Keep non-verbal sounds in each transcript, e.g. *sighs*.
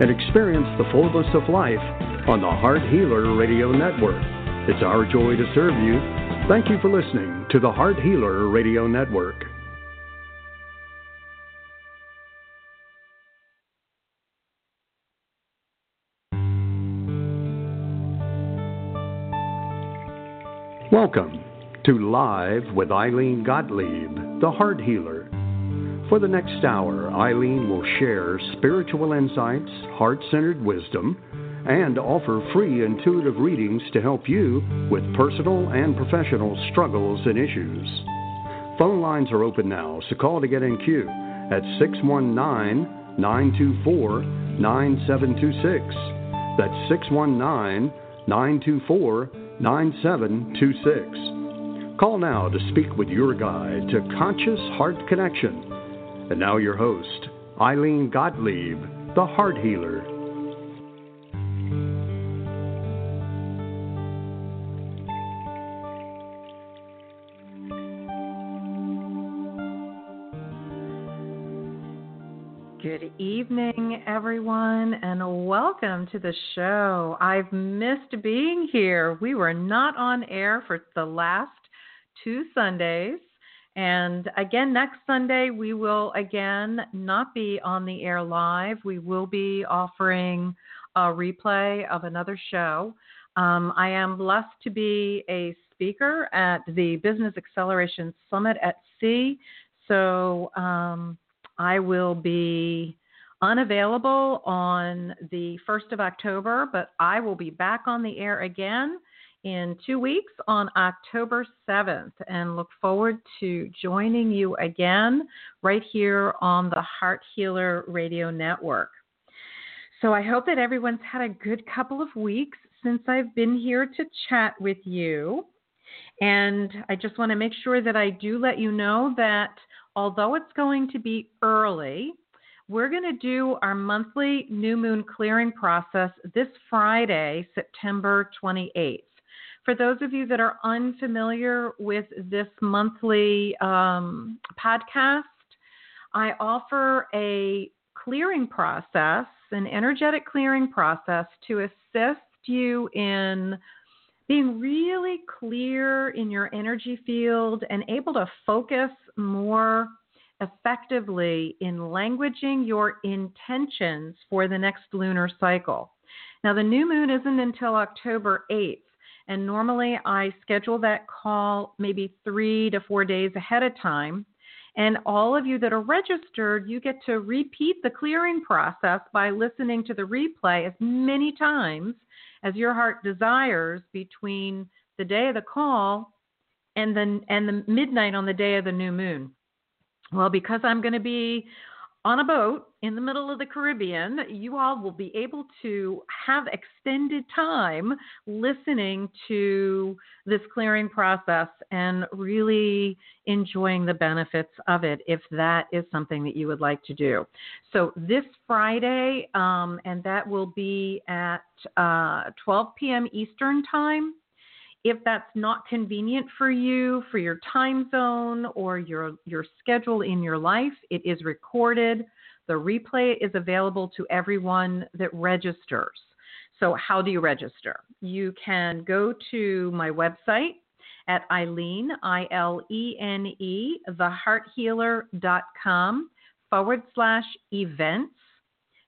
and experience the fullness of life on the Heart Healer Radio Network. It's our joy to serve you. Thank you for listening to the Heart Healer Radio Network. Welcome to Live with Ilene Gottlieb, the Heart Healer. For the next hour, Ilene will share spiritual insights, heart centered wisdom, and offer free intuitive readings to help you with personal and professional struggles and issues. Phone lines are open now, so call to get in queue at 619 924 9726. That's 619 924 9726. Call now to speak with your guide to conscious heart connection and now, your host, Ilene Gottlieb, the Heart Healer. Good evening, everyone, and welcome to the show. I've missed being here. We were not on air for the last two Sundays. And again, next Sunday, we will again not be on the air live. We will be offering a replay of another show. Um, I am blessed to be a speaker at the Business Acceleration Summit at Sea. So um, I will be unavailable on the 1st of October, but I will be back on the air again in two weeks on October 7th and look forward to joining you again right here on the Heart Healer Radio Network. So I hope that everyone's had a good couple of weeks since I've been here to chat with you. And I just want to make sure that I do let you know that although it's going to be early, we're going to do our monthly new moon clearing process this Friday, September 28th. For those of you that are unfamiliar with this monthly um, podcast, I offer a clearing process, an energetic clearing process to assist you in being really clear in your energy field and able to focus more effectively in languaging your intentions for the next lunar cycle. Now, the new moon isn't until October 8th. And normally I schedule that call maybe three to four days ahead of time. And all of you that are registered, you get to repeat the clearing process by listening to the replay as many times as your heart desires between the day of the call and the, and the midnight on the day of the new moon. Well, because I'm going to be on a boat in the middle of the Caribbean, you all will be able to have extended time listening to this clearing process and really enjoying the benefits of it if that is something that you would like to do. So, this Friday, um, and that will be at uh, 12 p.m. Eastern Time. If that's not convenient for you, for your time zone or your, your schedule in your life, it is recorded. The replay is available to everyone that registers. So, how do you register? You can go to my website at Ilene, I L E N E, thehearthealer.com forward slash events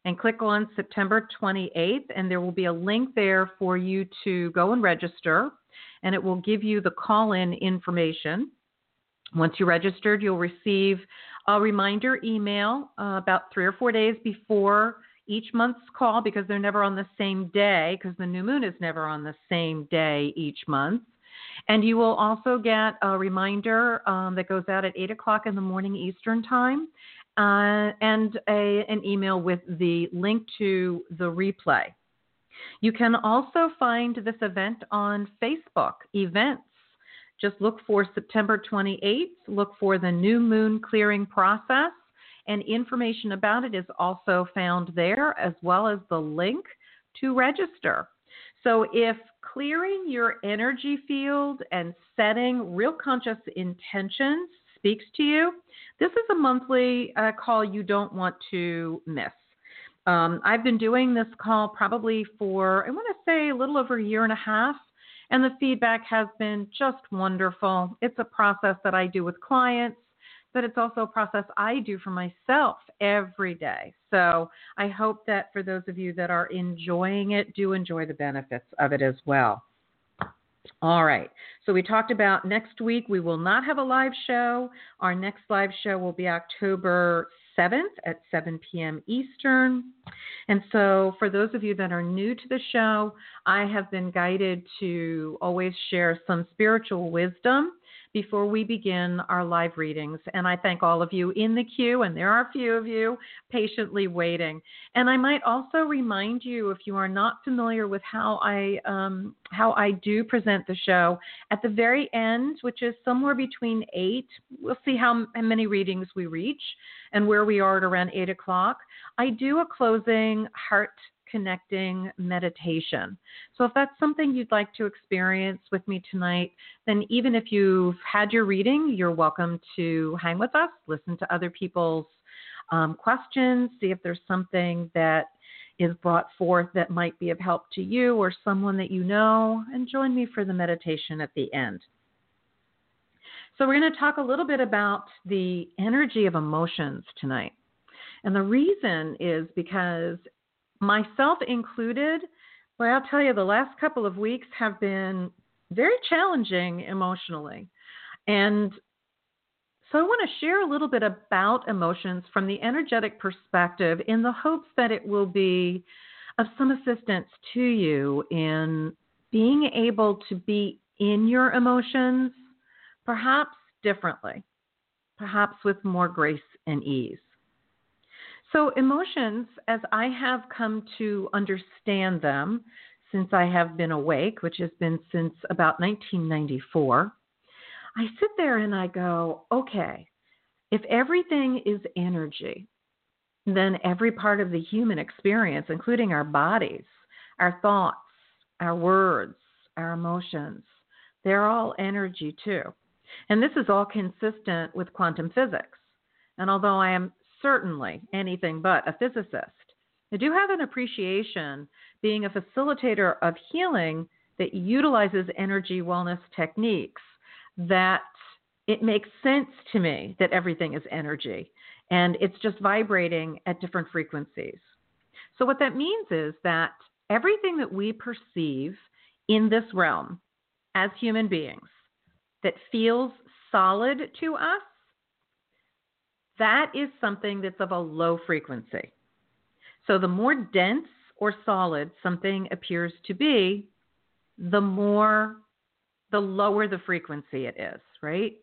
and click on September 28th, and there will be a link there for you to go and register and it will give you the call in information. Once you're registered, you'll receive a reminder email uh, about three or four days before each month's call because they're never on the same day, because the new moon is never on the same day each month. And you will also get a reminder um, that goes out at 8 o'clock in the morning Eastern Time uh, and a, an email with the link to the replay. You can also find this event on Facebook events. Just look for September 28th, look for the new moon clearing process, and information about it is also found there, as well as the link to register. So, if clearing your energy field and setting real conscious intentions speaks to you, this is a monthly uh, call you don't want to miss. Um, I've been doing this call probably for, I want to say, a little over a year and a half, and the feedback has been just wonderful. It's a process that I do with clients, but it's also a process I do for myself every day. So I hope that for those of you that are enjoying it, do enjoy the benefits of it as well. All right. So we talked about next week we will not have a live show. Our next live show will be October 7th at 7 p.m. Eastern. And so, for those of you that are new to the show, I have been guided to always share some spiritual wisdom before we begin our live readings. And I thank all of you in the queue, and there are a few of you patiently waiting. And I might also remind you, if you are not familiar with how I um, how I do present the show, at the very end, which is somewhere between eight, we'll see how, how many readings we reach and where we are at around eight o'clock. I do a closing heart connecting meditation. So, if that's something you'd like to experience with me tonight, then even if you've had your reading, you're welcome to hang with us, listen to other people's um, questions, see if there's something that is brought forth that might be of help to you or someone that you know, and join me for the meditation at the end. So, we're going to talk a little bit about the energy of emotions tonight. And the reason is because myself included, well, I'll tell you, the last couple of weeks have been very challenging emotionally. And so I want to share a little bit about emotions from the energetic perspective in the hopes that it will be of some assistance to you in being able to be in your emotions, perhaps differently, perhaps with more grace and ease. So, emotions, as I have come to understand them since I have been awake, which has been since about 1994, I sit there and I go, okay, if everything is energy, then every part of the human experience, including our bodies, our thoughts, our words, our emotions, they're all energy too. And this is all consistent with quantum physics. And although I am certainly anything but a physicist. I do have an appreciation being a facilitator of healing that utilizes energy wellness techniques that it makes sense to me that everything is energy and it's just vibrating at different frequencies. So, what that means is that everything that we perceive in this realm as human beings that feels solid to us that is something that's of a low frequency. So the more dense or solid something appears to be, the more, the lower the frequency it is, right?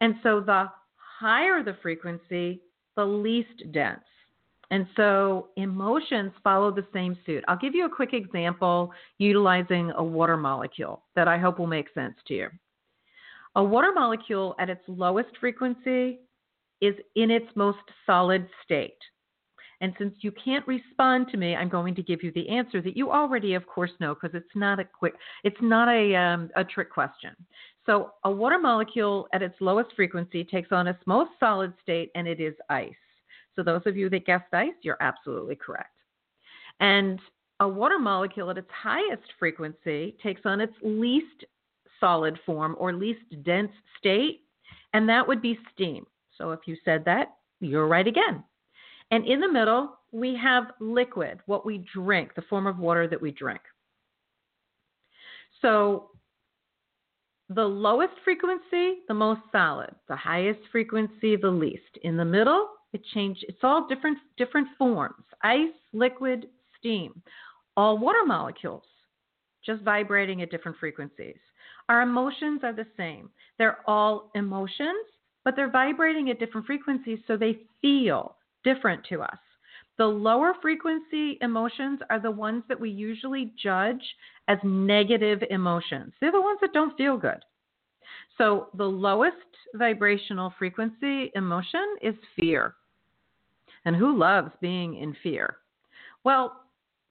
And so the higher the frequency, the least dense. And so emotions follow the same suit. I'll give you a quick example utilizing a water molecule that I hope will make sense to you. A water molecule at its lowest frequency is in its most solid state. And since you can't respond to me, I'm going to give you the answer that you already, of course, know because it's not a quick, it's not a um, a trick question. So a water molecule at its lowest frequency takes on its most solid state, and it is ice. So those of you that guessed ice, you're absolutely correct. And a water molecule at its highest frequency takes on its least solid form or least dense state, and that would be steam. So if you said that, you're right again. And in the middle, we have liquid, what we drink, the form of water that we drink. So the lowest frequency, the most solid. The highest frequency, the least. In the middle, it changes. It's all different different forms: ice, liquid, steam. All water molecules, just vibrating at different frequencies. Our emotions are the same. They're all emotions, but they're vibrating at different frequencies, so they feel different to us. The lower frequency emotions are the ones that we usually judge as negative emotions. They're the ones that don't feel good. So the lowest vibrational frequency emotion is fear. And who loves being in fear? Well,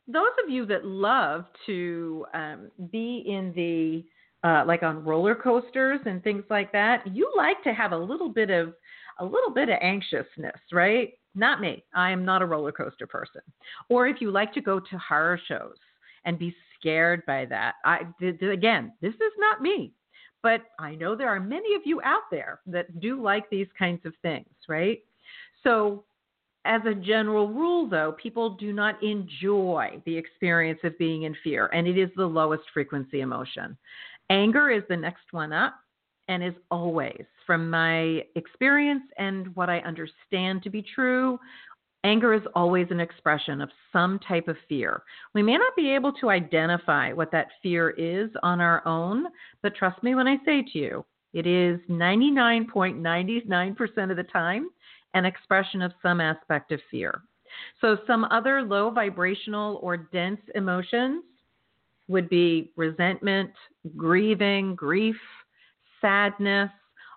those of you that love to um, be in the uh, like on roller coasters and things like that, you like to have a little bit of a little bit of anxiousness, right? Not me. I am not a roller coaster person. Or if you like to go to horror shows and be scared by that, I again, this is not me. But I know there are many of you out there that do like these kinds of things, right? So as a general rule, though, people do not enjoy the experience of being in fear, and it is the lowest frequency emotion. Anger is the next one up and is always, from my experience and what I understand to be true, anger is always an expression of some type of fear. We may not be able to identify what that fear is on our own, but trust me when I say to you, it is 99.99% of the time an expression of some aspect of fear. So, some other low vibrational or dense emotions would be resentment, grieving, grief, sadness,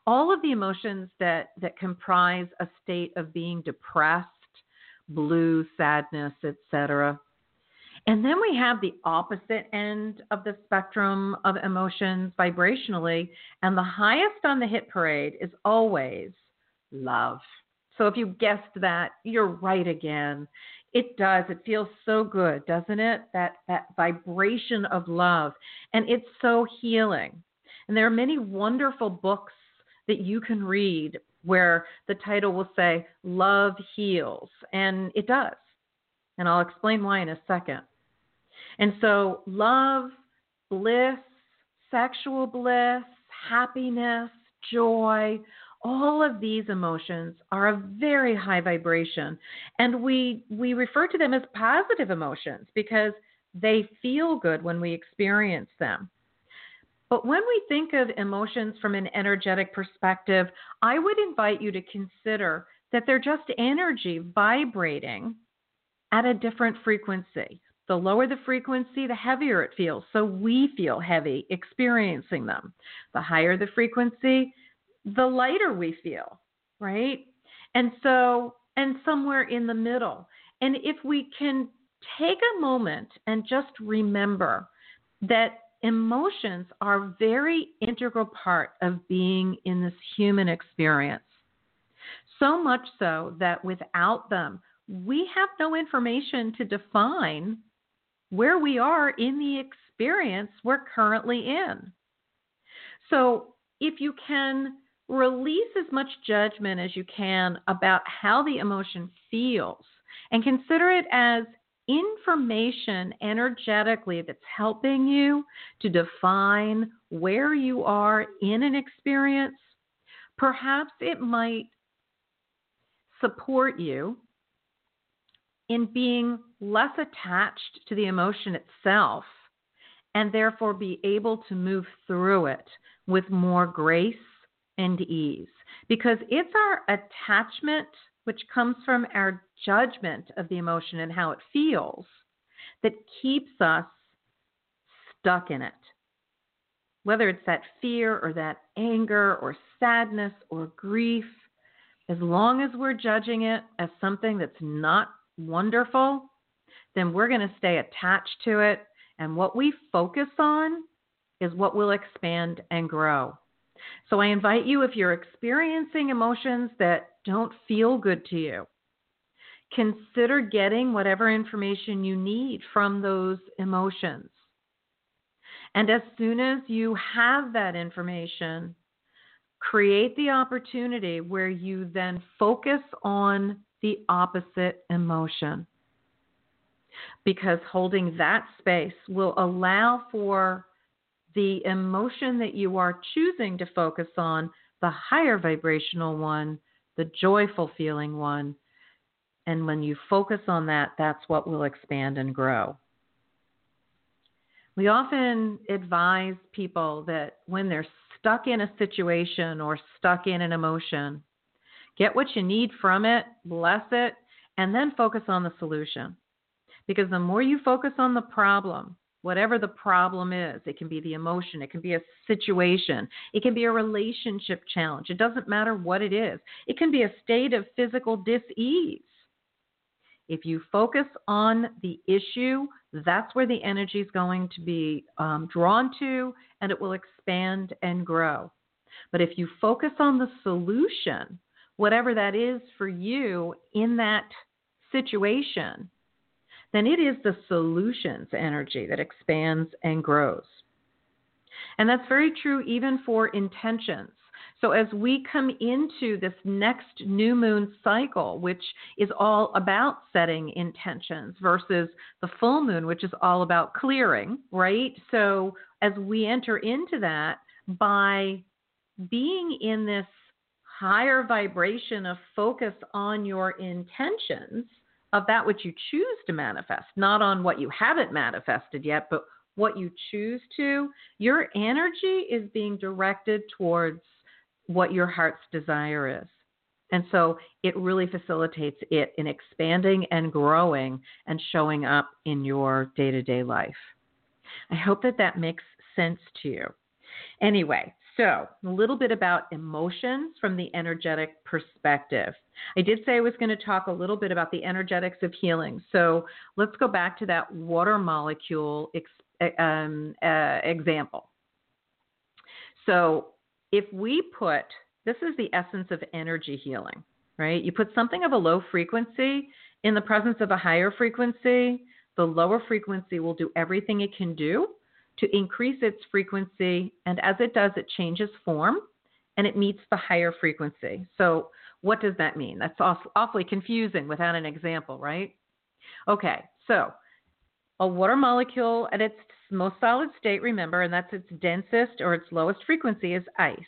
all of the emotions that, that comprise a state of being depressed, blue, sadness, etc. And then we have the opposite end of the spectrum of emotions vibrationally, and the highest on the hit parade is always love. So if you guessed that, you're right again. It does. It feels so good, doesn't it? That that vibration of love. And it's so healing. And there are many wonderful books that you can read where the title will say Love Heals. And it does. And I'll explain why in a second. And so, love, bliss, sexual bliss, happiness, joy, all of these emotions are a very high vibration and we we refer to them as positive emotions because they feel good when we experience them but when we think of emotions from an energetic perspective i would invite you to consider that they're just energy vibrating at a different frequency the lower the frequency, the heavier it feels. So we feel heavy experiencing them. The higher the frequency, the lighter we feel, right? And so, and somewhere in the middle. And if we can take a moment and just remember that emotions are very integral part of being in this human experience. So much so that without them, we have no information to define where we are in the experience we're currently in. So if you can release as much judgment as you can about how the emotion feels and consider it as information energetically that's helping you to define where you are in an experience. Perhaps it might support you in being less attached to the emotion itself and therefore be able to move through it with more grace and ease because it's our attachment, which comes from our judgment of the emotion and how it feels, that keeps us stuck in it. Whether it's that fear or that anger or sadness or grief, as long as we're judging it as something that's not wonderful, then we're going to stay attached to it. And what we focus on is what will expand and grow. So I invite you, if you're experiencing emotions that don't feel good to you, consider getting whatever information you need from those emotions. And as soon as you have that information, create the opportunity where you then focus on the opposite emotion. Because holding that space will allow for the emotion that you are choosing to focus on, the higher vibrational one, the joyful feeling one. And when you focus on that, that's what will expand and grow. We often advise people that when they're stuck in a situation or stuck in an emotion, get what you need from it, bless it, and then focus on the solution. Because the more you focus on the problem, whatever the problem is, it can be the emotion, it can be a situation, it can be a relationship challenge. It doesn't matter what it is, it can be a state of physical dis ease. If you focus on the issue, that's where the energy is going to be um, drawn to and it will expand and grow. But if you focus on the solution, whatever that is for you in that situation, then it is the solutions energy that expands and grows. And that's very true even for intentions. So, as we come into this next new moon cycle, which is all about setting intentions versus the full moon, which is all about clearing, right? So, as we enter into that by being in this higher vibration of focus on your intentions of that which you choose to manifest, not on what you haven't manifested yet, but what you choose to, your energy is being directed towards what your heart's desire is. And so it really facilitates it in expanding and growing and showing up in your day to day life. I hope that that makes sense to you. Anyway, so a little bit about emotions from the energetic perspective. I did say I was going to talk a little bit about the energetics of healing. So let's go back to that water molecule ex- um, uh, example. So if we put this is the essence of energy healing, right? You put something of a low frequency in the presence of a higher frequency, the lower frequency will do everything it can do to increase its frequency. And as it does, it changes form and it meets the higher frequency. So, what does that mean? That's awfully confusing without an example, right? Okay, so a water molecule at its most solid state, remember, and that's its densest or its lowest frequency, is ice.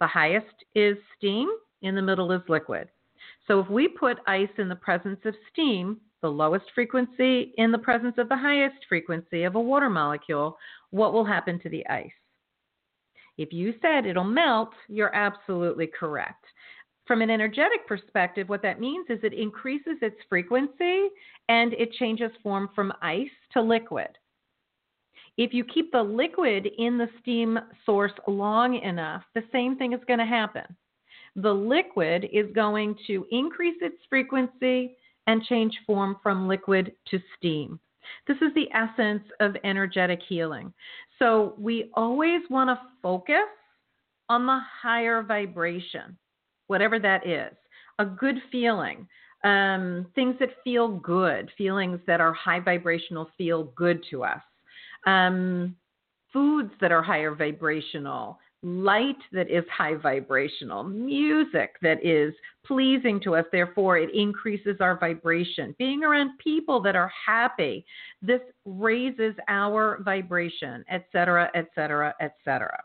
The highest is steam, in the middle is liquid. So if we put ice in the presence of steam, the lowest frequency in the presence of the highest frequency of a water molecule, what will happen to the ice? If you said it'll melt, you're absolutely correct. From an energetic perspective, what that means is it increases its frequency and it changes form from ice to liquid. If you keep the liquid in the steam source long enough, the same thing is going to happen. The liquid is going to increase its frequency and change form from liquid to steam. This is the essence of energetic healing. So we always want to focus on the higher vibration, whatever that is. A good feeling, um, things that feel good, feelings that are high vibrational feel good to us um, foods that are higher vibrational, light that is high vibrational, music that is pleasing to us, therefore it increases our vibration. Being around people that are happy, this raises our vibration, etc., etc., etc.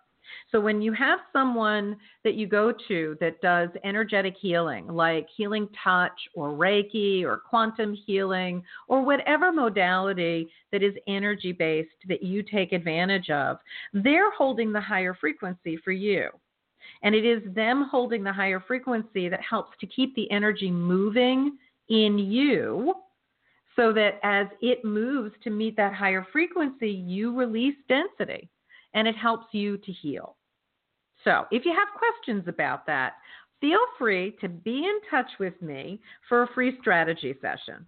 So when you have someone that you go to that does energetic healing, like healing touch or Reiki or quantum healing or whatever modality that is energy based that you take advantage of, they're holding the higher frequency for you. And it is them holding the higher frequency that helps to keep the energy moving in you so that as it moves to meet that higher frequency, you release density and it helps you to heal. So, if you have questions about that, feel free to be in touch with me for a free strategy session.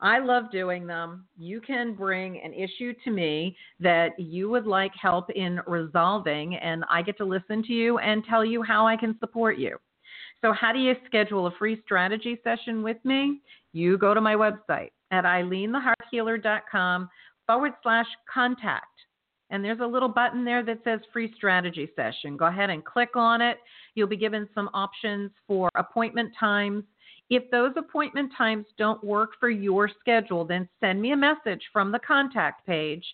I love doing them. You can bring an issue to me that you would like help in resolving, and I get to listen to you and tell you how I can support you. So, how do you schedule a free strategy session with me? You go to my website at ilenethehearthealer.com forward slash contact and there's a little button there that says free strategy session. Go ahead and click on it. You'll be given some options for appointment times. If those appointment times don't work for your schedule, then send me a message from the contact page.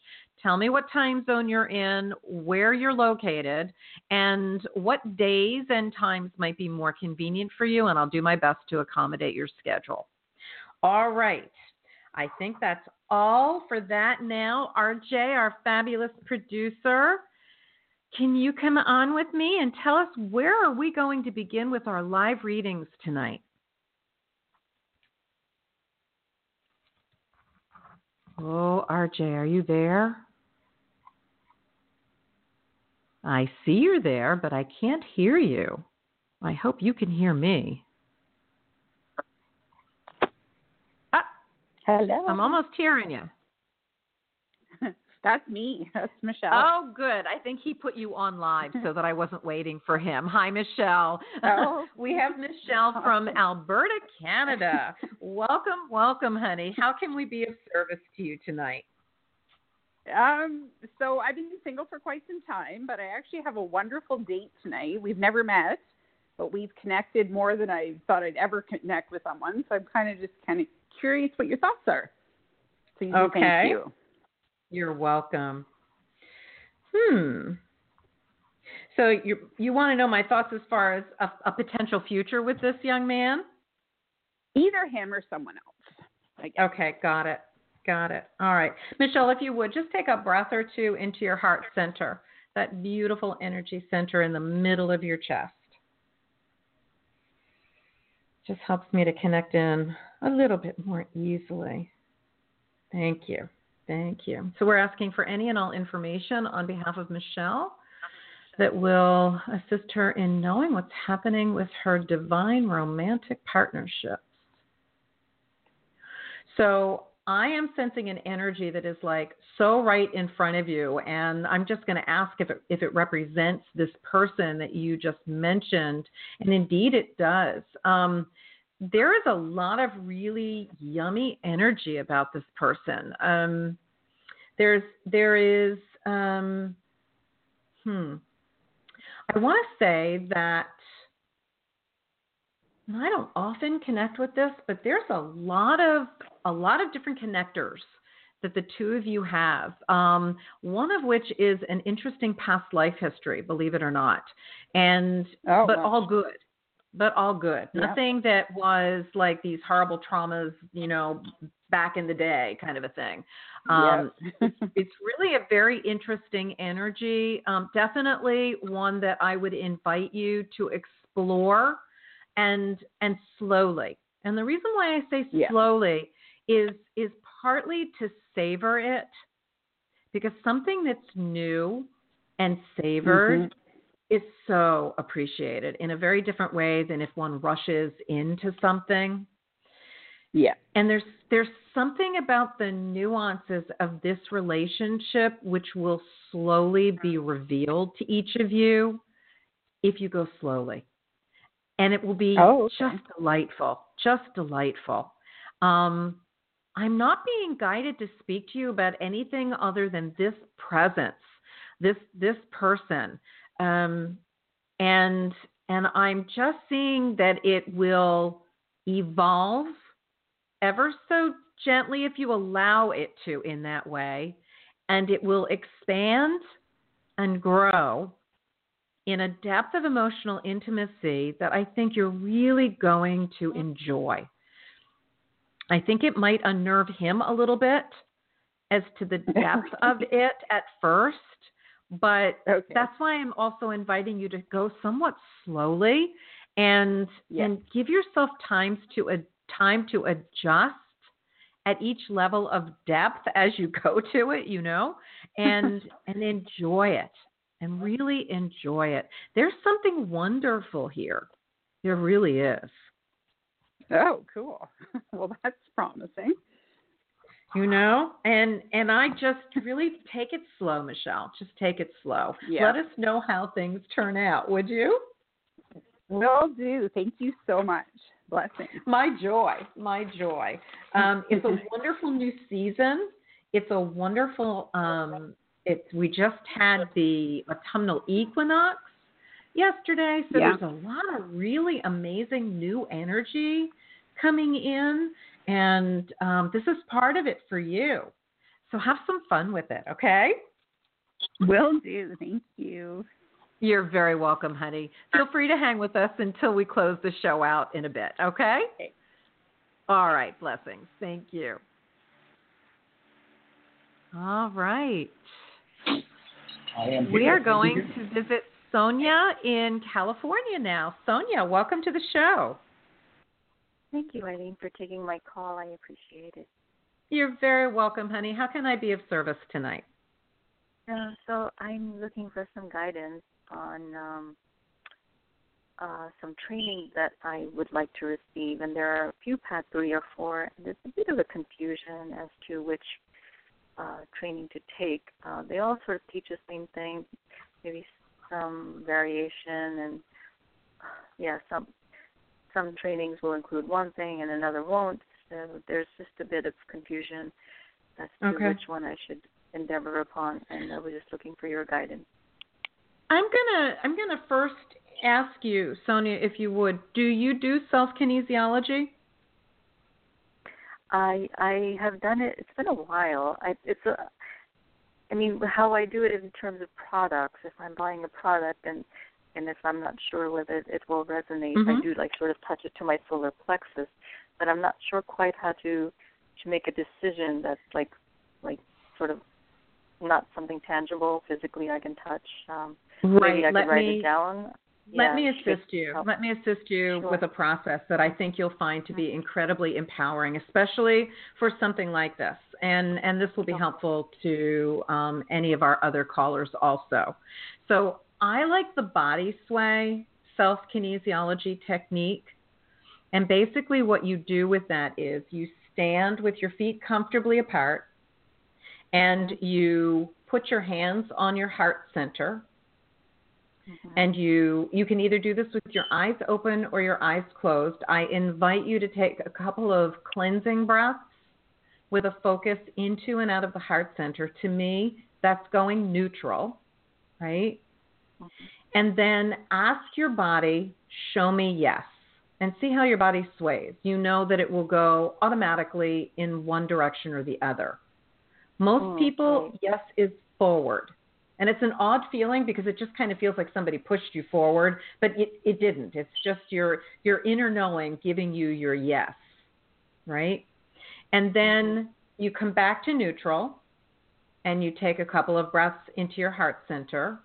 Tell me what time zone you're in, where you're located, and what days and times might be more convenient for you, and I'll do my best to accommodate your schedule. All right. I think that's all for that now. RJ, our fabulous producer, can you come on with me and tell us where are we going to begin with our live readings tonight? Oh, RJ, are you there? I see you're there, but I can't hear you. I hope you can hear me. Ah, Hello. I'm almost hearing you. *laughs* That's me. That's Michelle. Oh, good. I think he put you on live so that I wasn't waiting for him. Hi, Michelle. Oh. *laughs* we have Michelle from *laughs* Alberta, Canada. welcome, welcome, honey. How can we be of service to you tonight? Um, so I've been single for quite some time, but I actually have a wonderful date tonight. We've never met, but we've connected more than I thought I'd ever connect with someone. So I'm kind of just kind of curious what your thoughts are. Please okay. thank you. You're welcome. Hmm. So you you want to know my thoughts as far as a, a potential future with this young man? Either him or someone else. Okay, got it. Got it. All right. Michelle, if you would, just take a breath or two into your heart center, that beautiful energy center in the middle of your chest. Just helps me to connect in a little bit more easily. Thank you. Thank you. So, we're asking for any and all information on behalf of Michelle that will assist her in knowing what's happening with her divine romantic partnerships. So, I am sensing an energy that is like so right in front of you, and I'm just going to ask if it, if it represents this person that you just mentioned, and indeed it does. Um, there is a lot of really yummy energy about this person. Um, there's there is um, hmm. I want to say that I don't often connect with this, but there's a lot of a lot of different connectors that the two of you have. Um, one of which is an interesting past life history, believe it or not, and oh, but wow. all good, but all good. Yeah. Nothing that was like these horrible traumas, you know, back in the day, kind of a thing. Um, Yes. it's really a very interesting energy. Um, definitely one that I would invite you to explore and and slowly. And the reason why I say Yeah. slowly is is partly to savor it because something that's new and savored Mhm. is so appreciated in a very different way than if one rushes into something. yeah. And there's there's something about the nuances of this relationship which will slowly be revealed to each of you if you go slowly. And it will be Oh, okay. just delightful, just delightful. Um, I'm not being guided to speak to you about anything other than this presence, this this person, um, and and I'm just seeing that it will evolve ever so gently if you allow it to in that way, and it will expand and grow in a depth of emotional intimacy that I think you're really going to enjoy. I think it might unnerve him a little bit as to the *laughs* depth of it at first, but Okay. that's why I'm also inviting you to go somewhat slowly and Yeah. and give yourself times to a time to adjust at each level of depth as you go to it, you know, and *laughs* and enjoy it and really enjoy it. There's something wonderful here. There really is. Oh, cool. *laughs* Well, that's promising. You know, and and I just really take it slow, Michelle. Just take it slow. Yeah. Let us know how things turn out, would you? Will do. Thank you so much. Blessing. My joy, my joy. Um, it's a *laughs* wonderful new season. It's a wonderful. Um, it's we just had the autumnal equinox yesterday, so Yeah. there's a lot of really amazing new energy coming in, and um, this is part of it for you. So have some fun with it, okay? Will do. Thank you. You're very welcome, honey. Feel free to hang with us until we close the show out in a bit, okay? Okay. All right, blessings. Thank you. All right. We are going to visit Sonia in California now. Sonia, welcome to the show. Thank you, Ilene, for taking my call. I appreciate it. You're very welcome, honey. How can I be of service tonight? Uh, so I'm looking for some guidance on um, uh, some training that I would like to receive, and there are a few paths, three or four. And There's a bit of a confusion as to which uh, training to take. Uh, they all sort of teach the same thing, maybe some variation, and yeah, some some trainings will include one thing and another won't. So there's just a bit of confusion as to okay. which one I should endeavor upon, and I was just looking for your guidance. I'm gonna I'm gonna first ask you, Sonia, if you would, do you do self kinesiology? I I have done it. It's been a while. I it's a. I mean, how I do it in terms of products. If I'm buying a product and and if I'm not sure whether it will resonate, mm-hmm. I do like sort of touch it to my solar plexus, but I'm not sure quite how to to make a decision that's like like sort of not something tangible physically I can touch. Um, right. Maybe I Let could write me, it down. Let yeah, me assist you. help. Let me assist you Sure. with a process that I think you'll find to be incredibly empowering, especially for something like this. And and this will be helpful to um, any of our other callers also. So I like the body sway self kinesiology technique. And basically, what you do with that is you stand with your feet comfortably apart and you put your hands on your heart center Mhm. and you you can either do this with your eyes open or your eyes closed. I invite you to take a couple of cleansing breaths with a focus into and out of the heart center. To me, that's going neutral, right? Mhm. And then ask your body, show me yes, and see how your body sways. You know that it will go automatically in one direction or the other. Most Mm, people, yes is forward. And it's an odd feeling because it just kind of feels like somebody pushed you forward, but it, it didn't. It's just your your inner knowing giving you your yes, right? And then you come back to neutral and you take a couple of breaths into your heart center.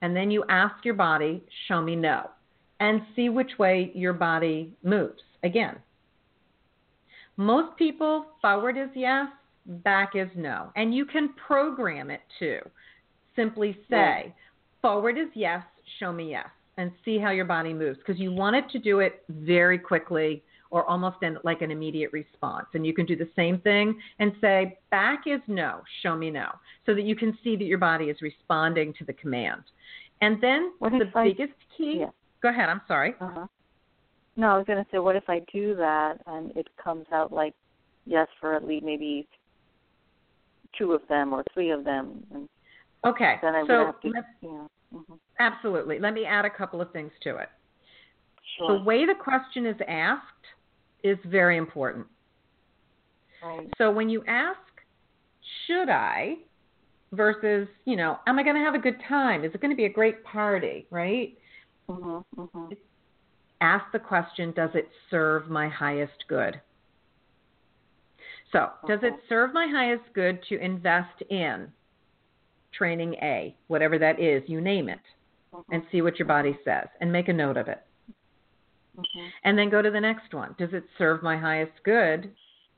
And then you ask your body, show me no, and see which way your body moves. Again, most people, forward is yes, back is no. And you can program it too. Simply say, Right. forward is yes, show me yes, and see how your body moves because you want it to do it very quickly or almost in like an immediate response. And you can do the same thing and say, back is no, show me no, so that you can see that your body is responding to the command. And then What the I- biggest key, Yeah. go ahead, I'm sorry. Uh-huh. No, I was going to say, what if I do that and it comes out like yes for at least maybe two of them or three of them, and Okay, then I so to, let- you know. hmm absolutely. Let me add a couple of things to it. Sure. The way the question is asked is very important. right. So when you ask, should I, versus, you know, am I going to have a good time? Is it going to be a great party, right? Mhm. Mhm. Ask the question, does it serve my highest good? So, does it serve my highest good to invest in training A, whatever that is, you name it, Mhm. and see what your body says and make a note of it? Mhm. And then go to the next one. Does it serve my highest good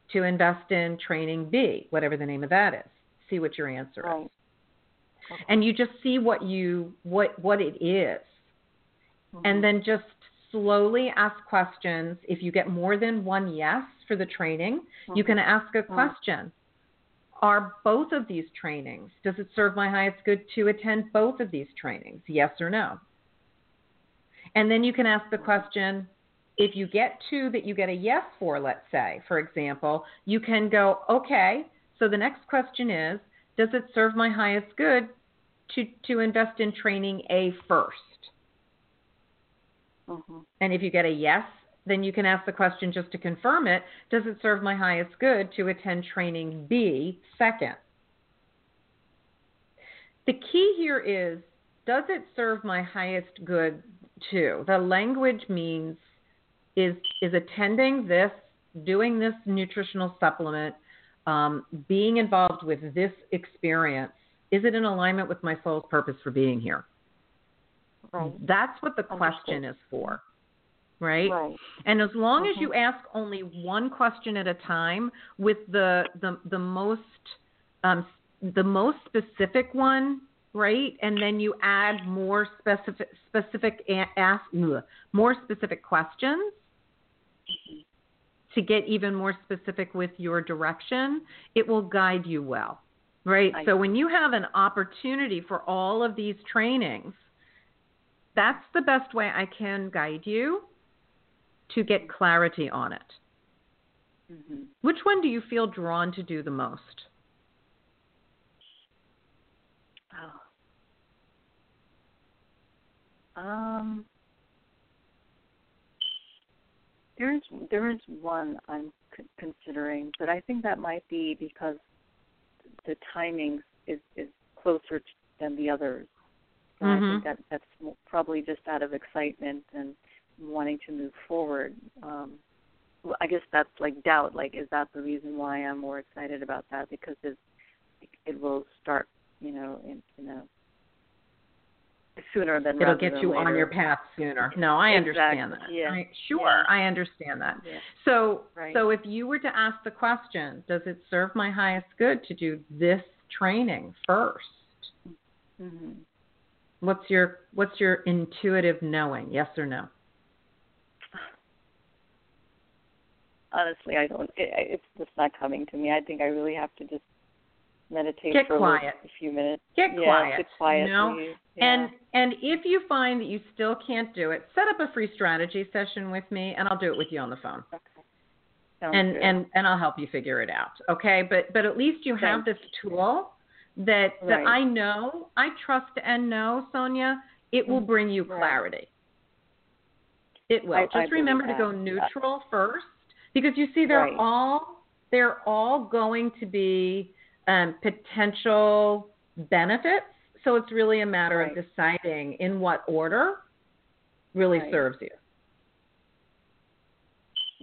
to invest in training B, whatever the name of that is? See what your answer is. Right. Okay. And you just see what you what what it is. Mhm. And then just slowly ask questions. If you get more than one yes for the training, you can ask a question. Are both of these trainings, does it serve my highest good to attend both of these trainings? Yes or no? And then you can ask the question if you get two that you get a yes for, let's say, for example, you can go, okay, so the next question is, does it serve my highest good to, to invest in training A first? Mhm. And if you get a yes, then you can ask the question just to confirm it Does it serve my highest good to attend training B second? The key here is Does it serve my highest good to? The language means is, is attending this, doing this nutritional supplement, um, being involved with this experience, is it in alignment with my soul's purpose for being here? Right. That's what the Understood. question is for. Right? Right. And as long as Mhm. you ask only one question at a time with the the the most um, the most specific one, right? And then you add more specific specific ask more specific questions to get even more specific with your direction, it will guide you well. Right? I so when you have an opportunity for all of these trainings, that's the best way I can guide you to get clarity on it. hmm Which one do you feel drawn to do the most? Oh. Um, there is there is one I'm considering, but I think that might be because the timing is is closer t- than the others. So I Mhm. think that that's probably just out of excitement and wanting to move forward. Um, well, I guess that's like doubt. Like, is that the reason why I'm more excited about that? Because it it will start, you know, in, in a sooner than It'll get you later. on your path sooner. No, I understand that. Yeah. I, sure, Yeah. I understand that. Yeah. So, Right. so if you were to ask the question, does it serve my highest good to do this training first? hmm What's your what's your intuitive knowing? Yes or no? Honestly, I don't. It, it's just not coming to me. I think I really have to just meditate Get for a, quiet. a few minutes. Get yeah, quiet. Get quiet. You know? please. And and if you find that you still can't do it, set up a free strategy session with me, and I'll do it with you on the phone. okay. Sounds and good. and and I'll help you figure it out. Okay, but but at least you have this tool that that Right. I know, I trust and know, Sonia, it will bring you Right. clarity. It will. I- Just I remember to go neutral first because you see they're Right. all they're all going to be um, potential benefits. So it's really a matter Right. of deciding in what order really Right. serves you.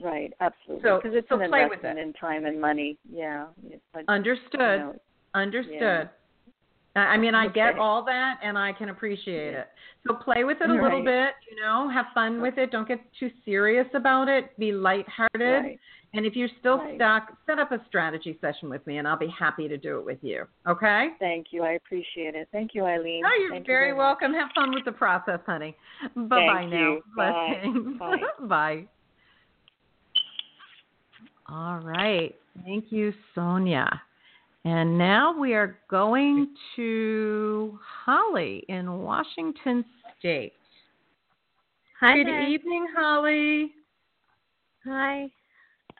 right, absolutely. So- because it's so an play with investment it. in time and money. Yeah. Understood. you know, Understood. I I mean, I get all that, and I can appreciate it. So play with it a little Right. bit, you know, have fun with it. Don't get too serious about it. Be lighthearted. Right. And if you're still Right. stuck, set up a strategy session with me, and I'll be happy to do it with you. Okay? Thank you. I appreciate it. Thank you, Ilene. Oh, you're Thank you very much. welcome. Have fun with the process, honey. Bye bye Thank now. Bye. Bye. *laughs* Bye. All right. Thank you, Sonia. And now we are going to Holly in Washington State. Hi Good there. evening, Holly. Hi.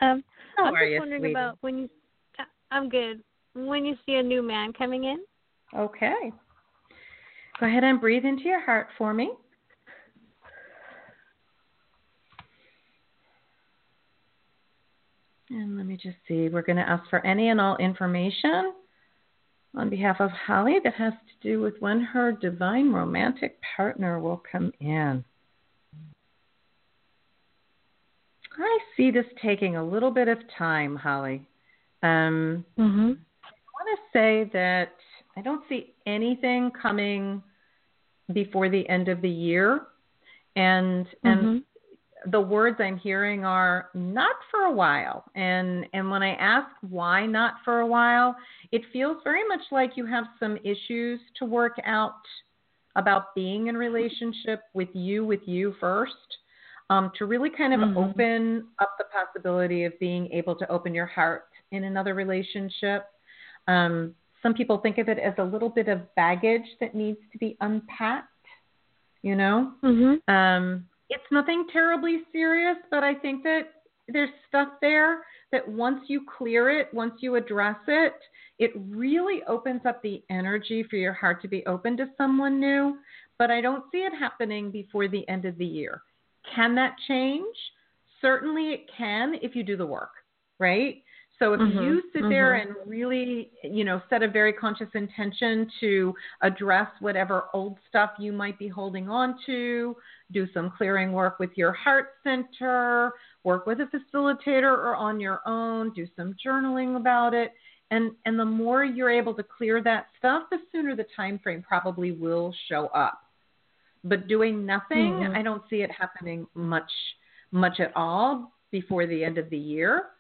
Um, How I'm are just you, wondering sweetie? about when you. uh, I'm good. When you see a new man coming in. Okay. Go ahead and breathe into your heart for me. And let me just see. We're going to ask for any and all information on behalf of Holly that has to do with when her divine romantic partner will come in. I see this taking a little bit of time, Holly. Um, Mm-hmm. I want to say that I don't see anything coming before the end of the year, and and the words I'm hearing are not for a while. And and when I ask why not for a while, it feels very much like you have some issues to work out about being in relationship with you with you first. Um, to really kind of Mhm. open up the possibility of being able to open your heart in another relationship. Um, some people think of it as a little bit of baggage that needs to be unpacked, you know? Mm-hmm. Um, it's nothing terribly serious, but I think that there's stuff there that once you clear it, once you address it, it really opens up the energy for your heart to be open to someone new. But I don't see it happening before the end of the year. Can that change? Certainly it can if you do the work, right? So if Mhm, you sit there mhm. and really, you know, set a very conscious intention to address whatever old stuff you might be holding on to, do some clearing work with your heart center, work with a facilitator or on your own, do some journaling about it. And and the more you're able to clear that stuff, the sooner the time frame probably will show up. But doing nothing, Mhm. I don't see it happening much much at all before the end of the year,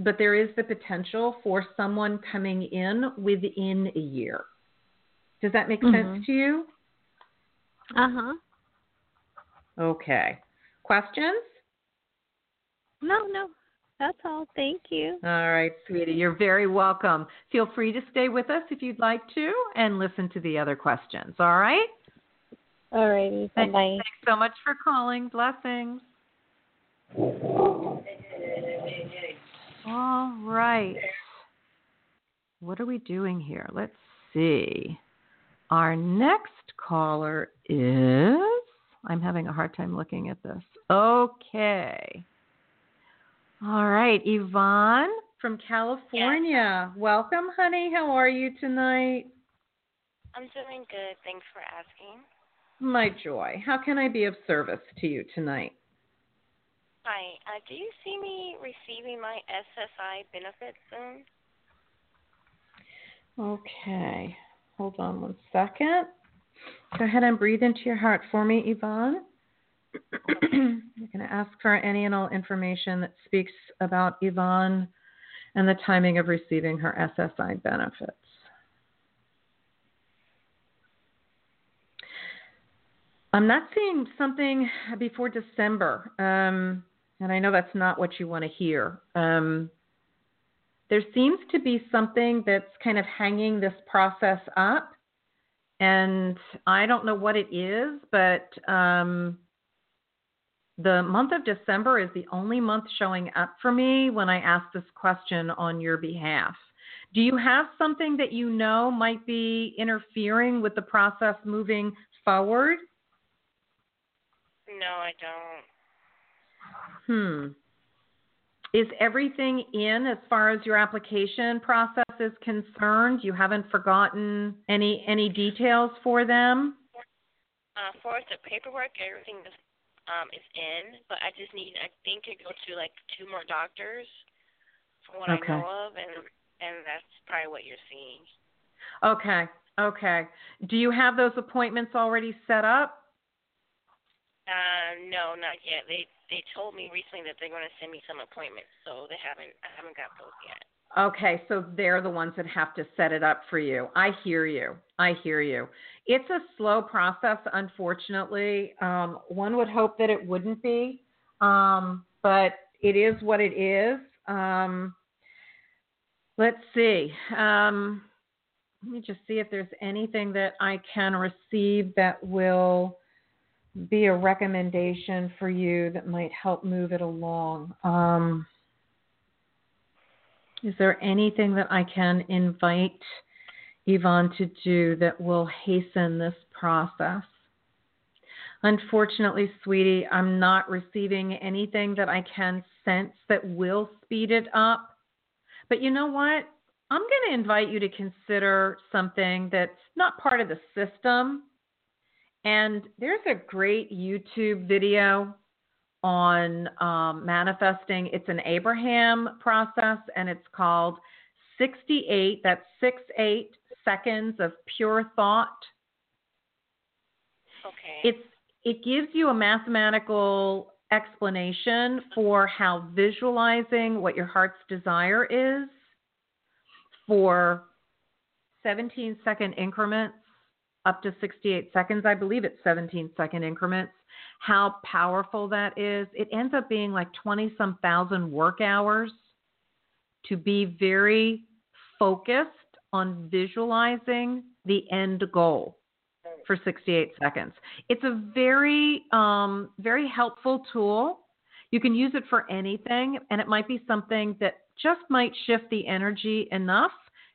but there is the potential for someone coming in within a year. Does that make Mm-hmm. sense to you? Uh huh. Okay. Questions? No, no. That's all. Thank you. All right, sweetie. You're very welcome. Feel free to stay with us if you'd like to and listen to the other questions. All right? Bye Thanks, bye. thanks so much for calling. Blessings. All right. What are we doing here? Let's see. Our next caller is. I'm having a hard time looking at this. Okay. All right. Yvonne from California. Welcome, honey. How are you tonight? I'm doing good. Thanks for asking. My joy. How can I be of service to you tonight? Hi. Uh, do you see me receiving my SSI benefits soon? Okay. Hold on one second. Go ahead and breathe into your heart for me, Yvonne. *clears throat* You're going to ask for any and all information that speaks about Yvonne and the timing of receiving her SSI benefits. I'm not seeing something before December, um, and I know that's not what you want to hear. Um, there seems to be something that's kind of hanging this process up, and I don't know what it is, but um, the month of December is the only month showing up for me when I ask this question on your behalf. Do you have something that you know might be interfering with the process moving forward? No, I don't. Hmm. Is everything in as far as your application process is concerned? You haven't forgotten any any details for them? Uh, for the paperwork, everything is um is in, but I just need I think to go to like two more doctors, from what Okay. I know of, and and that's probably what you're seeing. Okay. Okay. Do you have those appointments already set up? Uh, no, not yet. They they told me recently that they're going to send me some appointments, so they haven't I haven't got those yet. Okay, so they're the ones that have to set it up for you. I hear you. I hear you. It's a slow process, unfortunately. Um, one would hope that it wouldn't be, um, but it is what it is. Um, let's see. Um, let me just see if there's anything that I can receive that will be a recommendation for you that might help move it along. Um, is there anything that I can invite Yvonne to do that will hasten this process? Unfortunately, sweetie, I'm not receiving anything that I can sense that will speed it up. But you know what? I'm going to invite you to consider something that's not part of the system. And there's a great YouTube video on um, manifesting. It's an Abraham process, and it's called 68. That's six eight seconds of pure thought. Okay. It's it gives you a mathematical explanation for how visualizing what your heart's desire is for 17 second increments up to 68 seconds. I believe it's 17 second increments. How powerful that is. It ends up being like 20 some thousand work hours to be very focused on visualizing the end goal for 68 seconds. It's a very, um, very helpful tool. You can use it for anything, and it might be something that just might shift the energy enough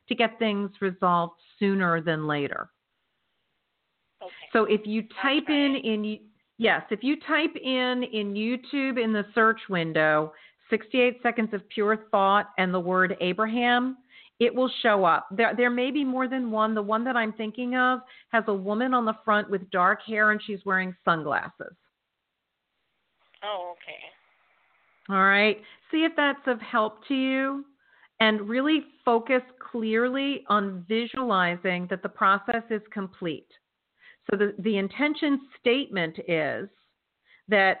to get things resolved sooner than later. Okay. So if you type in in yes, if you type in in YouTube in the search window 68 seconds of pure thought and the word Abraham, it will show up. There there may be more than one. The one that I'm thinking of has a woman on the front with dark hair and she's wearing sunglasses. Oh, okay. All right. See if that's of help to you and really focus clearly on visualizing that the process is complete. So the, the intention statement is that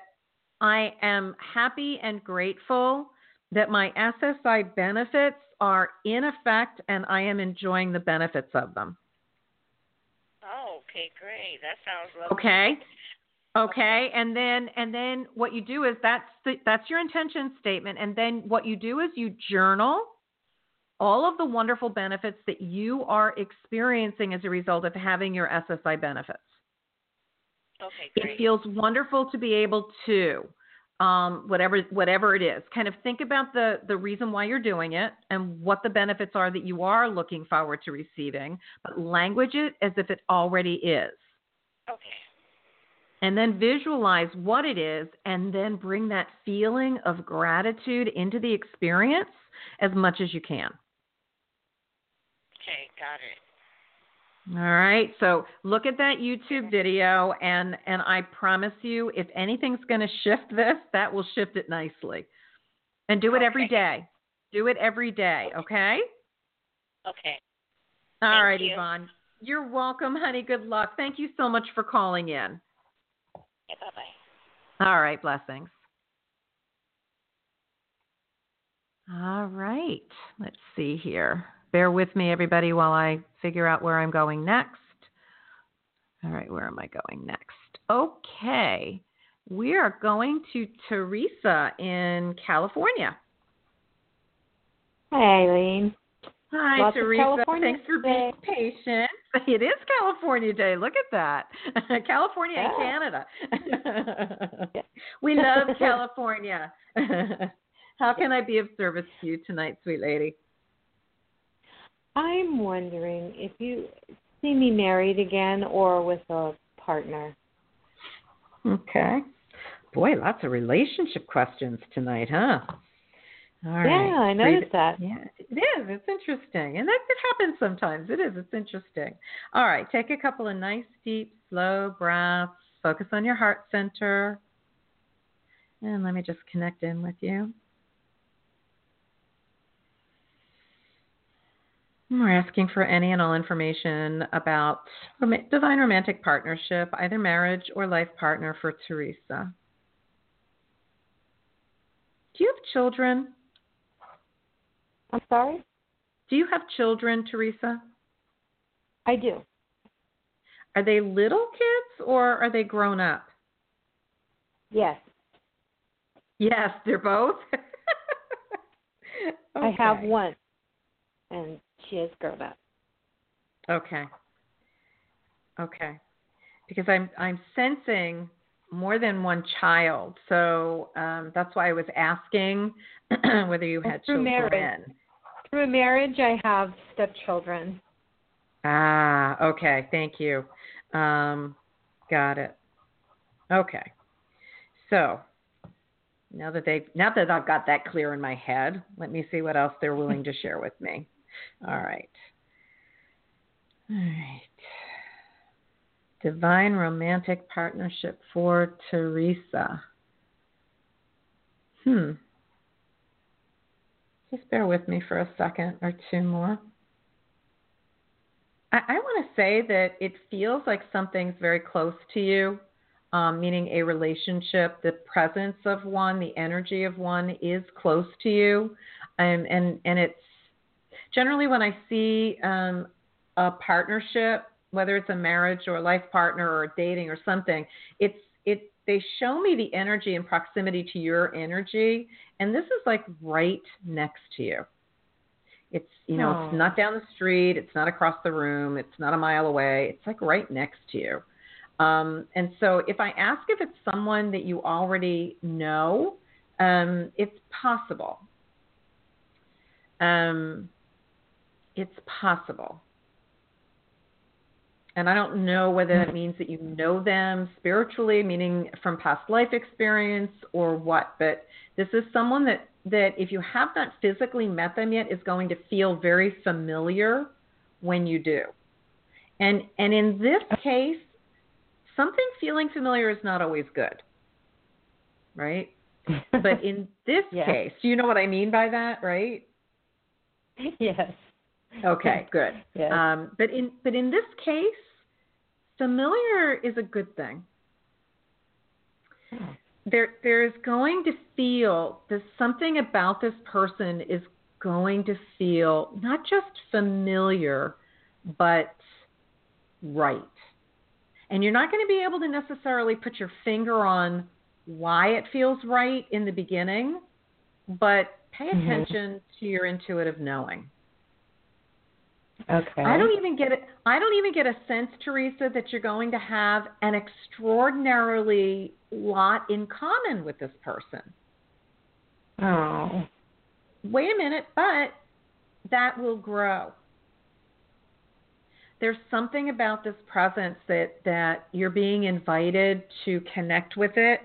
I am happy and grateful that my SSI benefits are in effect and I am enjoying the benefits of them. Oh, okay, great. That sounds lovely. Okay. Okay, and then and then what you do is that's the, that's your intention statement, and then what you do is you journal all of the wonderful benefits that you are experiencing as a result of having your SSI benefits. Okay, great. It feels wonderful to be able to um, whatever whatever it is. Kind of think about the the reason why you're doing it and what the benefits are that you are looking forward to receiving, but language it as if it already is. Okay. And then visualize what it is and then bring that feeling of gratitude into the experience as much as you can. Okay, got it. All right. So look at that YouTube video and and I promise you if anything's going to shift this, that will shift it nicely. And do it every Okay. day. Do it every day, okay? Okay. All Thank right, you. Yvonne. You're welcome, honey. Good luck. Thank you so much for calling in. Yeah, bye bye. All right, blessings. All right, let's see here. Bear with me, everybody, while I figure out where I'm going next. All right, where am I going next? Okay, we are going to Teresa in California. Hi, Ilene. Hi, Lots Teresa. Thanks for being patient. *laughs* It is California Day. Look at that. *laughs* California and Canada. *laughs* We love California. How can I be of service to you tonight, sweet lady? I'm wondering if you see me married again or with a partner. Okay. Boy, lots of relationship questions tonight, huh? All right. Yeah, I Breathe- noticed that. Yeah, it is. It's interesting. And that it happens sometimes. It is. It's interesting. All right. Take a couple of nice, deep, slow breaths. Focus on your heart center. And let me just connect in with you. We're asking for any and all information about divine romantic partnership, either marriage or life partner for Teresa. Do you have children? I'm sorry? Do you have children, Teresa? I do. Are they little kids or are they grown up? Yes. Yes, they're both. *laughs* I have one. And she is grown up. Okay. Okay. Because I'm I'm sensing more than one child, so um, that's why I was asking *clears throat* whether you had through children. marriage. Through marriage, I have stepchildren. Ah, okay. Thank you. Um, got it. Okay. So now that they now that I've got that clear in my head, let me see what else they're willing to share with me. All right. All right. Divine romantic partnership for Teresa. Hmm. Just bear with me for a second or two more. I, I want to say that it feels like something's very close to you, um, meaning a relationship, the presence of one, the energy of one is close to you. Um, and, and it's generally when I see um, a partnership, whether it's a marriage or a life partner or dating or something, it's it they show me the energy and proximity to your energy, and this is like right next to you. It's you know Aw. it's not down the street, it's not across the room, it's not a mile away. It's like right next to you. Um, and so if I ask if it's someone that you already know, um, it's possible. Um, it's possible. And I don't know whether that means that you know them spiritually, meaning from past life experience or what, but this is someone that, that if you have not physically met them yet is going to feel very familiar when you do. And and in this case, something feeling familiar is not always good. Right? *laughs* But in this Yeah. case, do you know what I mean by that, right? yes. Okay, *laughs* good. Yes. Um, but in but in this case, familiar is a good thing. there there's going to feel there's something about this person is going to feel not just familiar but right. And you're not going to be able to necessarily put your finger on why it feels right in the beginning, but pay Mm-hmm. attention to your intuitive knowing. Okay. I don't even get it. I don't even get a sense, Teresa, that you're going to have an extraordinarily lot in common with this person. Oh. Wait a minute, but that will grow. There's something about this presence that that you're being invited to connect with it.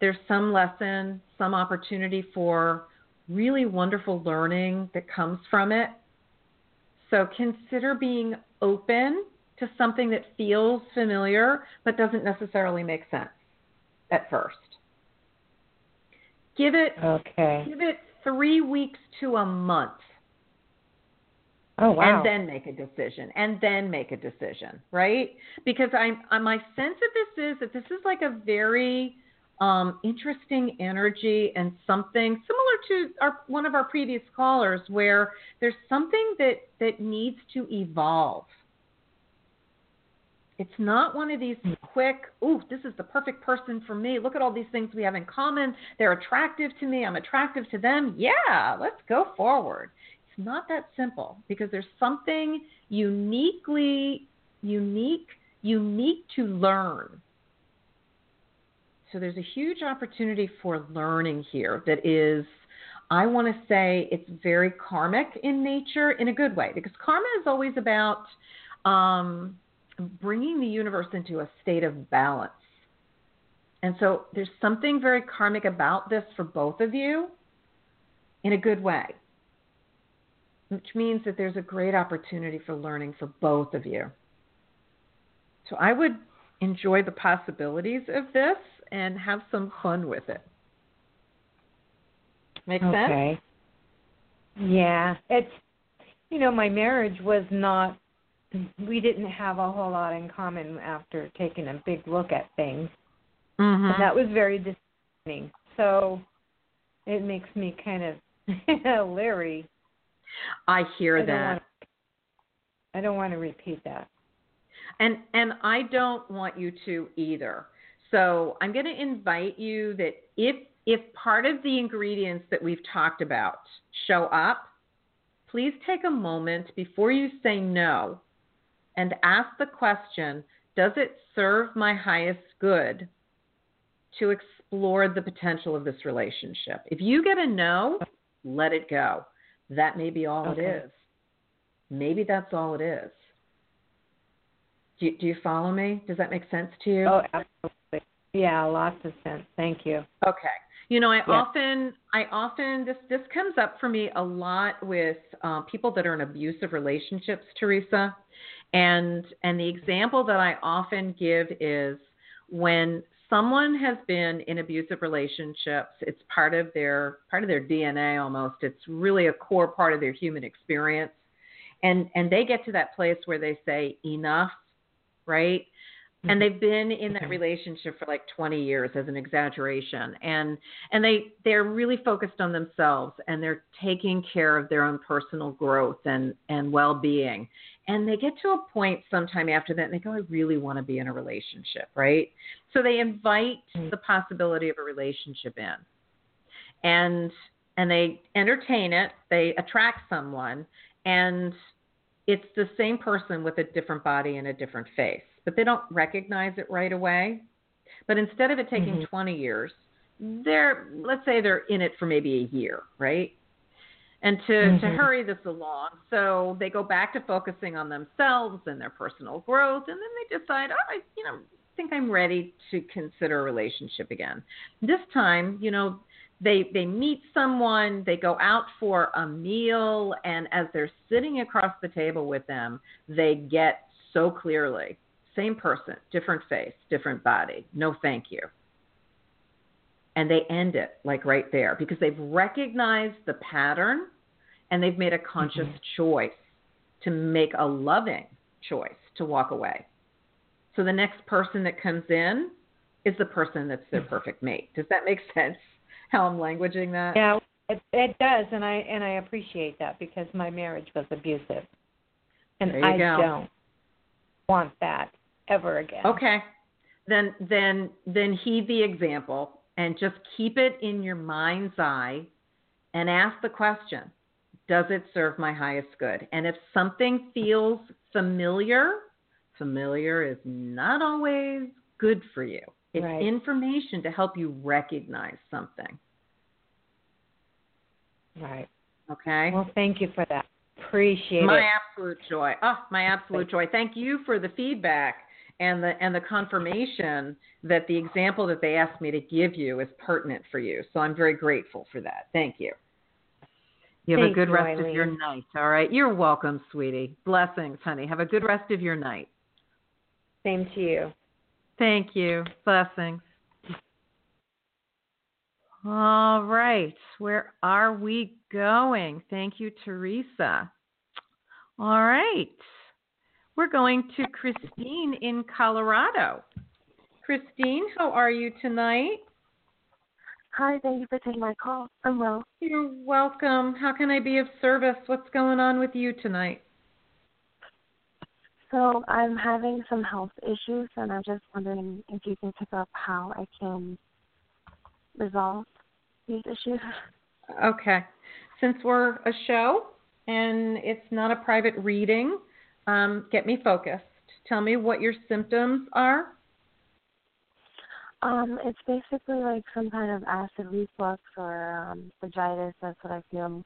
There's some lesson, some opportunity for really wonderful learning that comes from it. So consider being open to something that feels familiar but doesn't necessarily make sense at first. Give it Okay. give it 3 weeks to a month Oh wow. and then make a decision and then make a decision right because i'm my sense of this is that this is like a very um, interesting energy and something similar to our one of our previous callers where there's something that that needs to evolve it's not one of these quick, ooh, this is the perfect person for me. Look at all these things we have in common. They're attractive to me. I'm attractive to them. Yeah, let's go forward. It's not that simple because there's something uniquely unique, unique to learn. So there's a huge opportunity for learning here that is I want to say it's very karmic in nature in a good way because karma is always about um, bringing the universe into a state of balance. And so there's something very karmic about this for both of you in a good way, which means that there's a great opportunity for learning for both of you. So I would enjoy the possibilities of this and have some fun with it. Make sense? Okay. Yeah, it's you know my marriage was not. We didn't have a whole lot in common after taking a big look at things, Mm-hmm. and that was very disappointing. So it makes me kind of *laughs* leery. I hear I that. want- I don't want to repeat that. And and I don't want you to either. So I'm going to invite you that if if part of the ingredients that we've talked about show up, please take a moment before you say no and ask the question, does it serve my highest good to explore the potential of this relationship? If you get a no, let it go. That may be all Okay. it is. Maybe that's all it is. Do you, do you follow me? Does that make sense to you? Oh, absolutely. Yeah, lots of sense. Thank you. Okay. You know, I Yeah. often, I often this this comes up for me a lot with um, people that are in abusive relationships, Teresa, and and the example that I often give is when someone has been in abusive relationships, it's part of their part of their DNA almost. It's really a core part of their human experience, and and they get to that place where they say enough, right? And they've been in that relationship for like 20 years as an exaggeration. And and they they're really focused on themselves and they're taking care of their own personal growth and and well-being. And they get to a point sometime after that and they go i really want to be in a relationship right? So they invite Mm. the possibility of a relationship in. And and they entertain it they attract someone and it's the same person with a different body and a different face but they don't recognize it right away but instead of it taking Mhm. 20 years they're let's say they're in it for maybe a year right and to to Mhm. hurry this along so they go back to focusing on themselves and their personal growth and then they decide oh i you know think i'm ready to consider a relationship again this time you know they they meet someone they go out for a meal and as they're sitting across the table with them they get so clearly same person different face different body no thank you and they end it like right there because they've recognized the pattern and they've made a conscious Mhm. choice to make a loving choice to walk away so the next person that comes in is the person that's their perfect mate. Does that make sense? How I'm languaging that? Yeah, it, it does, and I and I appreciate that because my marriage was abusive, and I go. don't want that ever again. Okay. Then then then heed the example and just keep it in your mind's eye and ask the question, does it serve my highest good? And if something feels familiar, familiar is not always good for you. It's Right. information to help you recognize something. Right. Okay? Well, thank you for that. Appreciate my it. My absolute joy. Oh, my absolute joy. Thank you for the feedback and the and the confirmation that the example that they asked me to give you is pertinent for you. So I'm very grateful for that. Thank you. You have a good rest of your night. All right. You're welcome, sweetie. Blessings, honey. Have a good rest of your night. Same to you. Thank you. Blessings. All right. Where are we going? Thank you, Teresa. All right. We're going to Christine in Colorado. Christine, how are you tonight? Hi, thank you for taking my call. I'm well. You're welcome. How can I be of service? What's going on with you tonight? So I'm having some health issues, and I'm just wondering if you can pick up how I can resolve these issues. Okay. Since we're a show and it's not a private reading, um, get me focused. Tell me what your symptoms are. Um, it's basically like some kind of acid reflux or um, vaginitis. That's what I feel,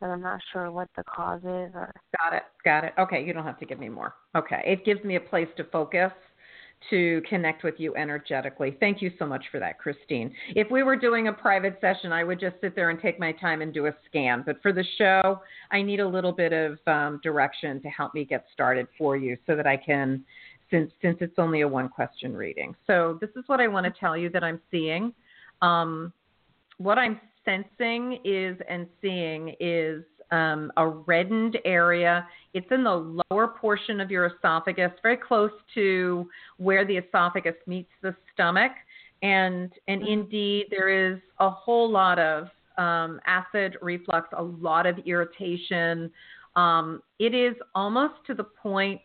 but I'm not sure what the cause is. Or Got it. Got it. Okay. You don't have to give me more. Okay. It gives me a place to focus to connect with you energetically. Thank you so much for that, Christine. If we were doing a private session, I would just sit there and take my time and do a scan. But for the show, I need a little bit of um, direction to help me get started for you so that I can, since since it's only a one question reading. So this is what I want to tell you that I'm seeing. Um, what I'm sensing is and seeing is um, a reddened area. It's in the lower portion of your esophagus, very close to where the esophagus meets the stomach. And and indeed, there is a whole lot of um, acid reflux, a lot of irritation. Um, it is almost to the point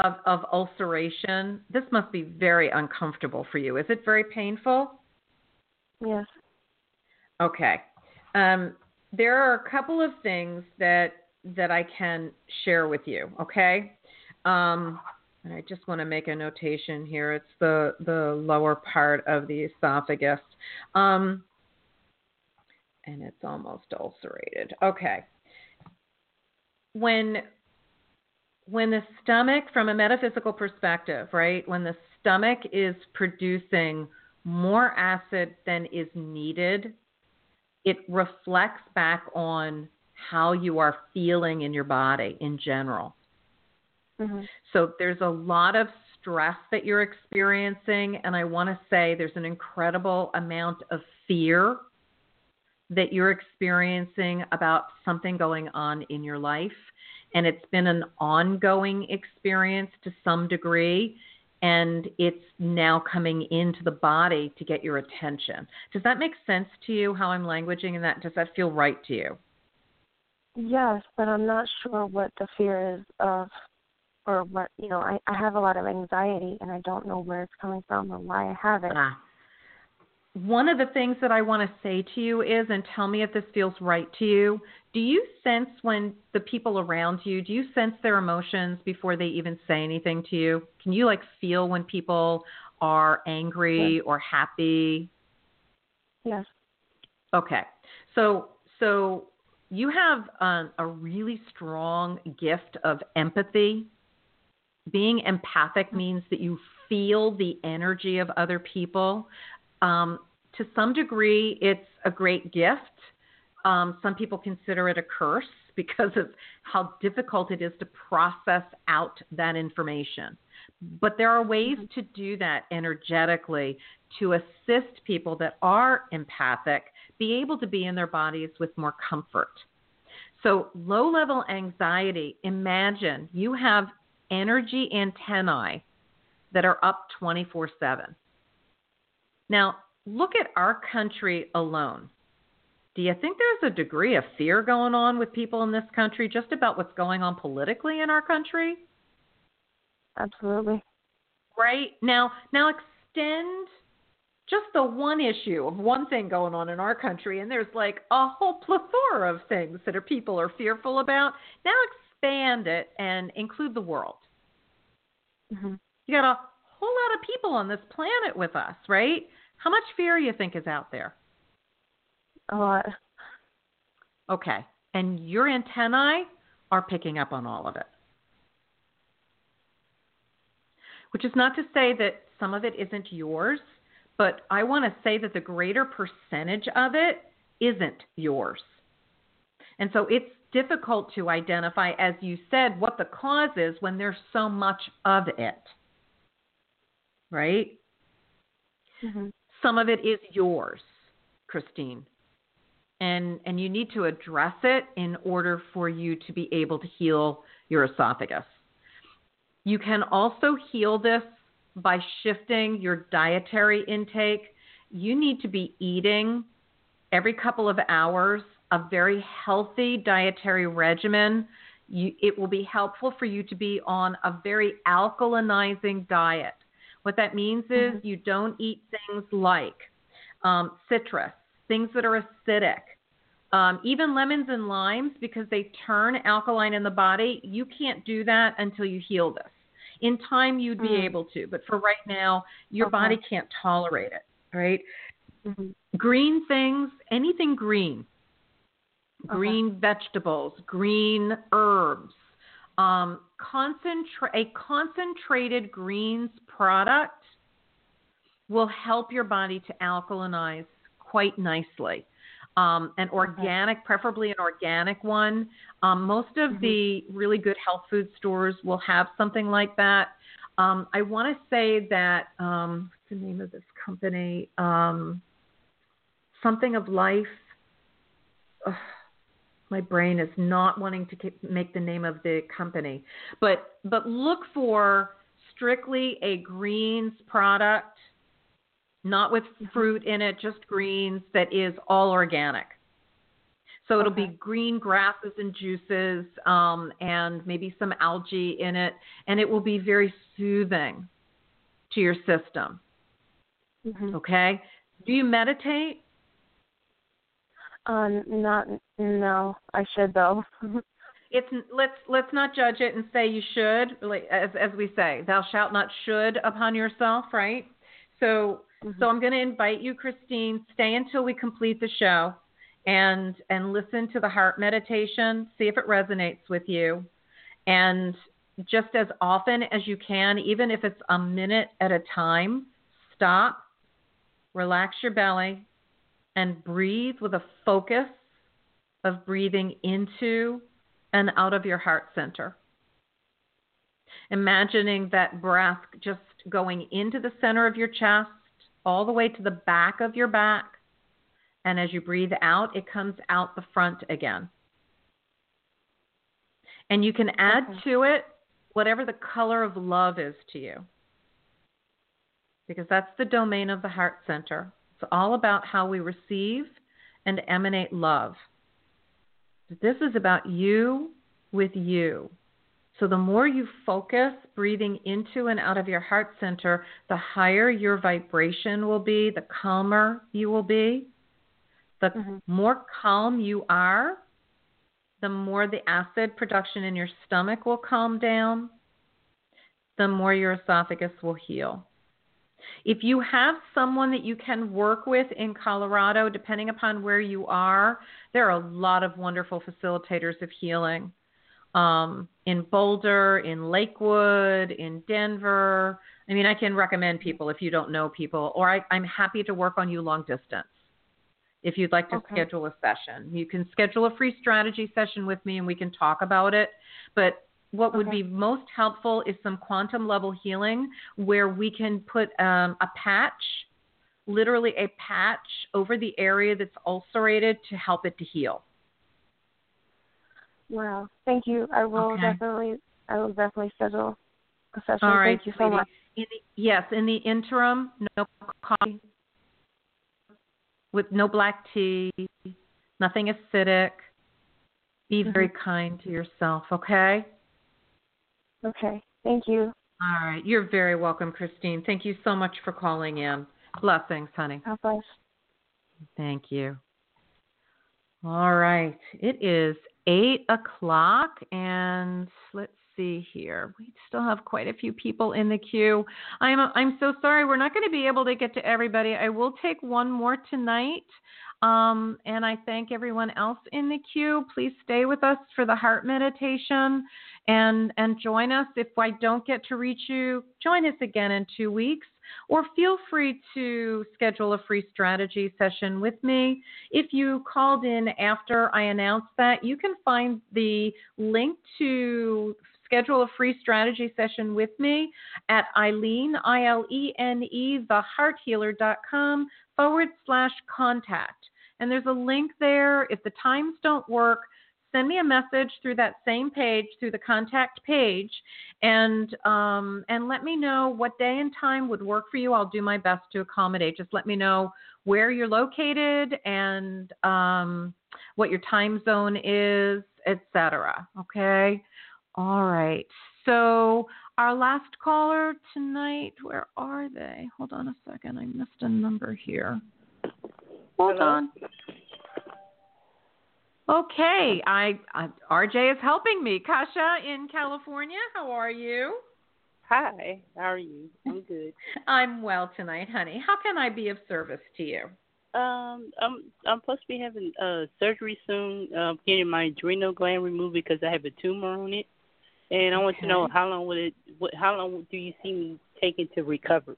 of, of ulceration. This must be very uncomfortable for you. Is it very painful? yes, Okay. Um, there are a couple of things that that I can share with you. Okay. Um, and I just want to make a notation here. It's the the lower part of the esophagus, um, and it's almost ulcerated. Okay. When when the stomach, from a metaphysical perspective, right, when the stomach is producing more acid than is needed, it reflects back on how you are feeling in your body in general. hmm So there's a lot of stress that you're experiencing, and I want to say there's an incredible amount of fear that you're experiencing about something going on in your life. And it's been an ongoing experience to some degree, and it's now coming into the body to get your attention. Does that make sense to you how I'm languaging and that? Does that feel right to you? yes, but I'm not sure what the fear is of, or what you know. I I have a lot of anxiety, and I don't know where it's coming from or why I have it. Ah. One of the things that I want to say to you is, and tell me if this feels right to you, do you sense when the people around you, do you sense their emotions before they even say anything to you? Can you like feel when people are angry or happy? Yes. Okay. So so you have um, a really strong gift of empathy. Being empathic means that you feel the energy of other people. Um, to some degree, it's a great gift. Um, some people consider it a curse *laughs* because of how difficult it is to process out that information. But there are ways to do that energetically to assist people that are empathic be able to be in their bodies with more comfort. So, low level anxiety, imagine you have energy antennae that are up 24 7. Now, look at our country alone. Do you think there's a degree of fear going on with people in this country just about what's going on politically in our country? Absolutely. Right? Now, now extend just the one issue of one thing going on in our country and there's like a whole plethora of things that are people are fearful about. Now expand it and include the world. Mm-hmm. You got a whole lot of people on this planet with us, right? How much fear do you think is out there? A lot. Okay. And your antennae are picking up on all of it. Which is not to say that some of it isn't yours, but I want to say that the greater percentage of it isn't yours. And so it's difficult to identify, as you said, what the cause is when there's so much of it. Right? Mm-hmm. Some of it is yours, Christine. And, and you need to address it in order for you to be able to heal your esophagus. You can also heal this by shifting your dietary intake. You need to be eating every couple of hours a very healthy dietary regimen. You, it will be helpful for you to be on a very alkalinizing diet. What that means is mm-hmm. you don't eat things like um, citrus, things that are acidic, um, even lemons and limes, because they turn alkaline in the body. You can't do that until you heal this. In time, you'd be mm. able to, but for right now, your okay. body can't tolerate it, right? Mm-hmm. Green things, anything green, green okay. vegetables, green herbs, um, concentra- a concentrated greens product will help your body to alkalinize quite nicely. Um, an organic, okay. preferably an organic one. Um, most of mm-hmm. the really good health food stores will have something like that. Um, I want to say that um, what's the name of this company? Um, something of Life. Ugh, my brain is not wanting to make the name of the company, but but look for strictly a greens product not with fruit in it, just greens that is all organic. So it'll okay. be green grasses and juices um, and maybe some algae in it, and it will be very soothing to your system. Mm-hmm. Okay? Do you meditate? Um, not no. I should though. *laughs* it's let's let's not judge it and say you should. As as we say, thou shalt not should upon yourself, right? So Mm-hmm. So I'm going to invite you, Christine, stay until we complete the show and and listen to the heart meditation, see if it resonates with you. And just as often as you can, even if it's a minute at a time, stop, relax your belly, and breathe with a focus of breathing into and out of your heart center. Imagining that breath just going into the center of your chest all the way to the back of your back. And as you breathe out, it comes out the front again. And you can add okay. to it whatever the color of love is to you. Because that's the domain of the heart center. It's all about how we receive and emanate love. This is about you with you. So the more you focus breathing into and out of your heart center, the higher your vibration will be, the calmer you will be. The mm-hmm. more calm you are, the more the acid production in your stomach will calm down, the more your esophagus will heal. If you have someone that you can work with in Colorado, depending upon where you are, there are a lot of wonderful facilitators of healing um, in Boulder, in Lakewood, in Denver. I mean, I can recommend people if you don't know people, or I, am happy to work on you long distance. If you'd like to okay. schedule a session, you can schedule a free strategy session with me and we can talk about it. But what would be most helpful is some quantum level healing where we can put um, a patch, literally a patch, over the area that's ulcerated to help it to heal. Wow. Thank you. I will okay. definitely I will definitely schedule. A session. All right, Thank you so much. In the, yes, in the interim, no coffee with no black tea, nothing acidic. Be very kind to yourself, okay? Okay. Thank you. All right. You're very welcome, Christine. Thank you so much for calling in. Blessings, honey. God bless. Thank you. All right. It is eight o'clock, and let's see here. We still have quite a few people in the queue. I'm I'm so sorry. We're not going to be able to get to everybody. I will take one more tonight. Um, and I thank everyone else in the queue. Please stay with us for the heart meditation and and join us. If I don't get to reach you, join us again in two weeks. Or feel free to schedule a free strategy session with me. If you called in after I announced that, you can find the link to schedule a free strategy session with me at Ilene, I L E N E, thehearthealer.com forward slash contact. And there's a link there. If the times don't work, send me a message through that same page, through the contact page, and um, and let me know what day and time would work for you. I'll do my best to accommodate. Just let me know where you're located and um, what your time zone is, etc. Okay. All right. So our last caller tonight, where are they? Hold on a second. I missed a number here. Hold Hello? on. Okay, I, I RJ is helping me. Kasha in California, how are you? Hi, how are you? I'm good. *laughs* I'm well tonight, honey. How can I be of service to you? Um, I'm I'm supposed to be having uh surgery soon, uh, getting my adrenal gland removed because I have a tumor on it, and I want to know how long would it, what, how long do you see me taking to recover?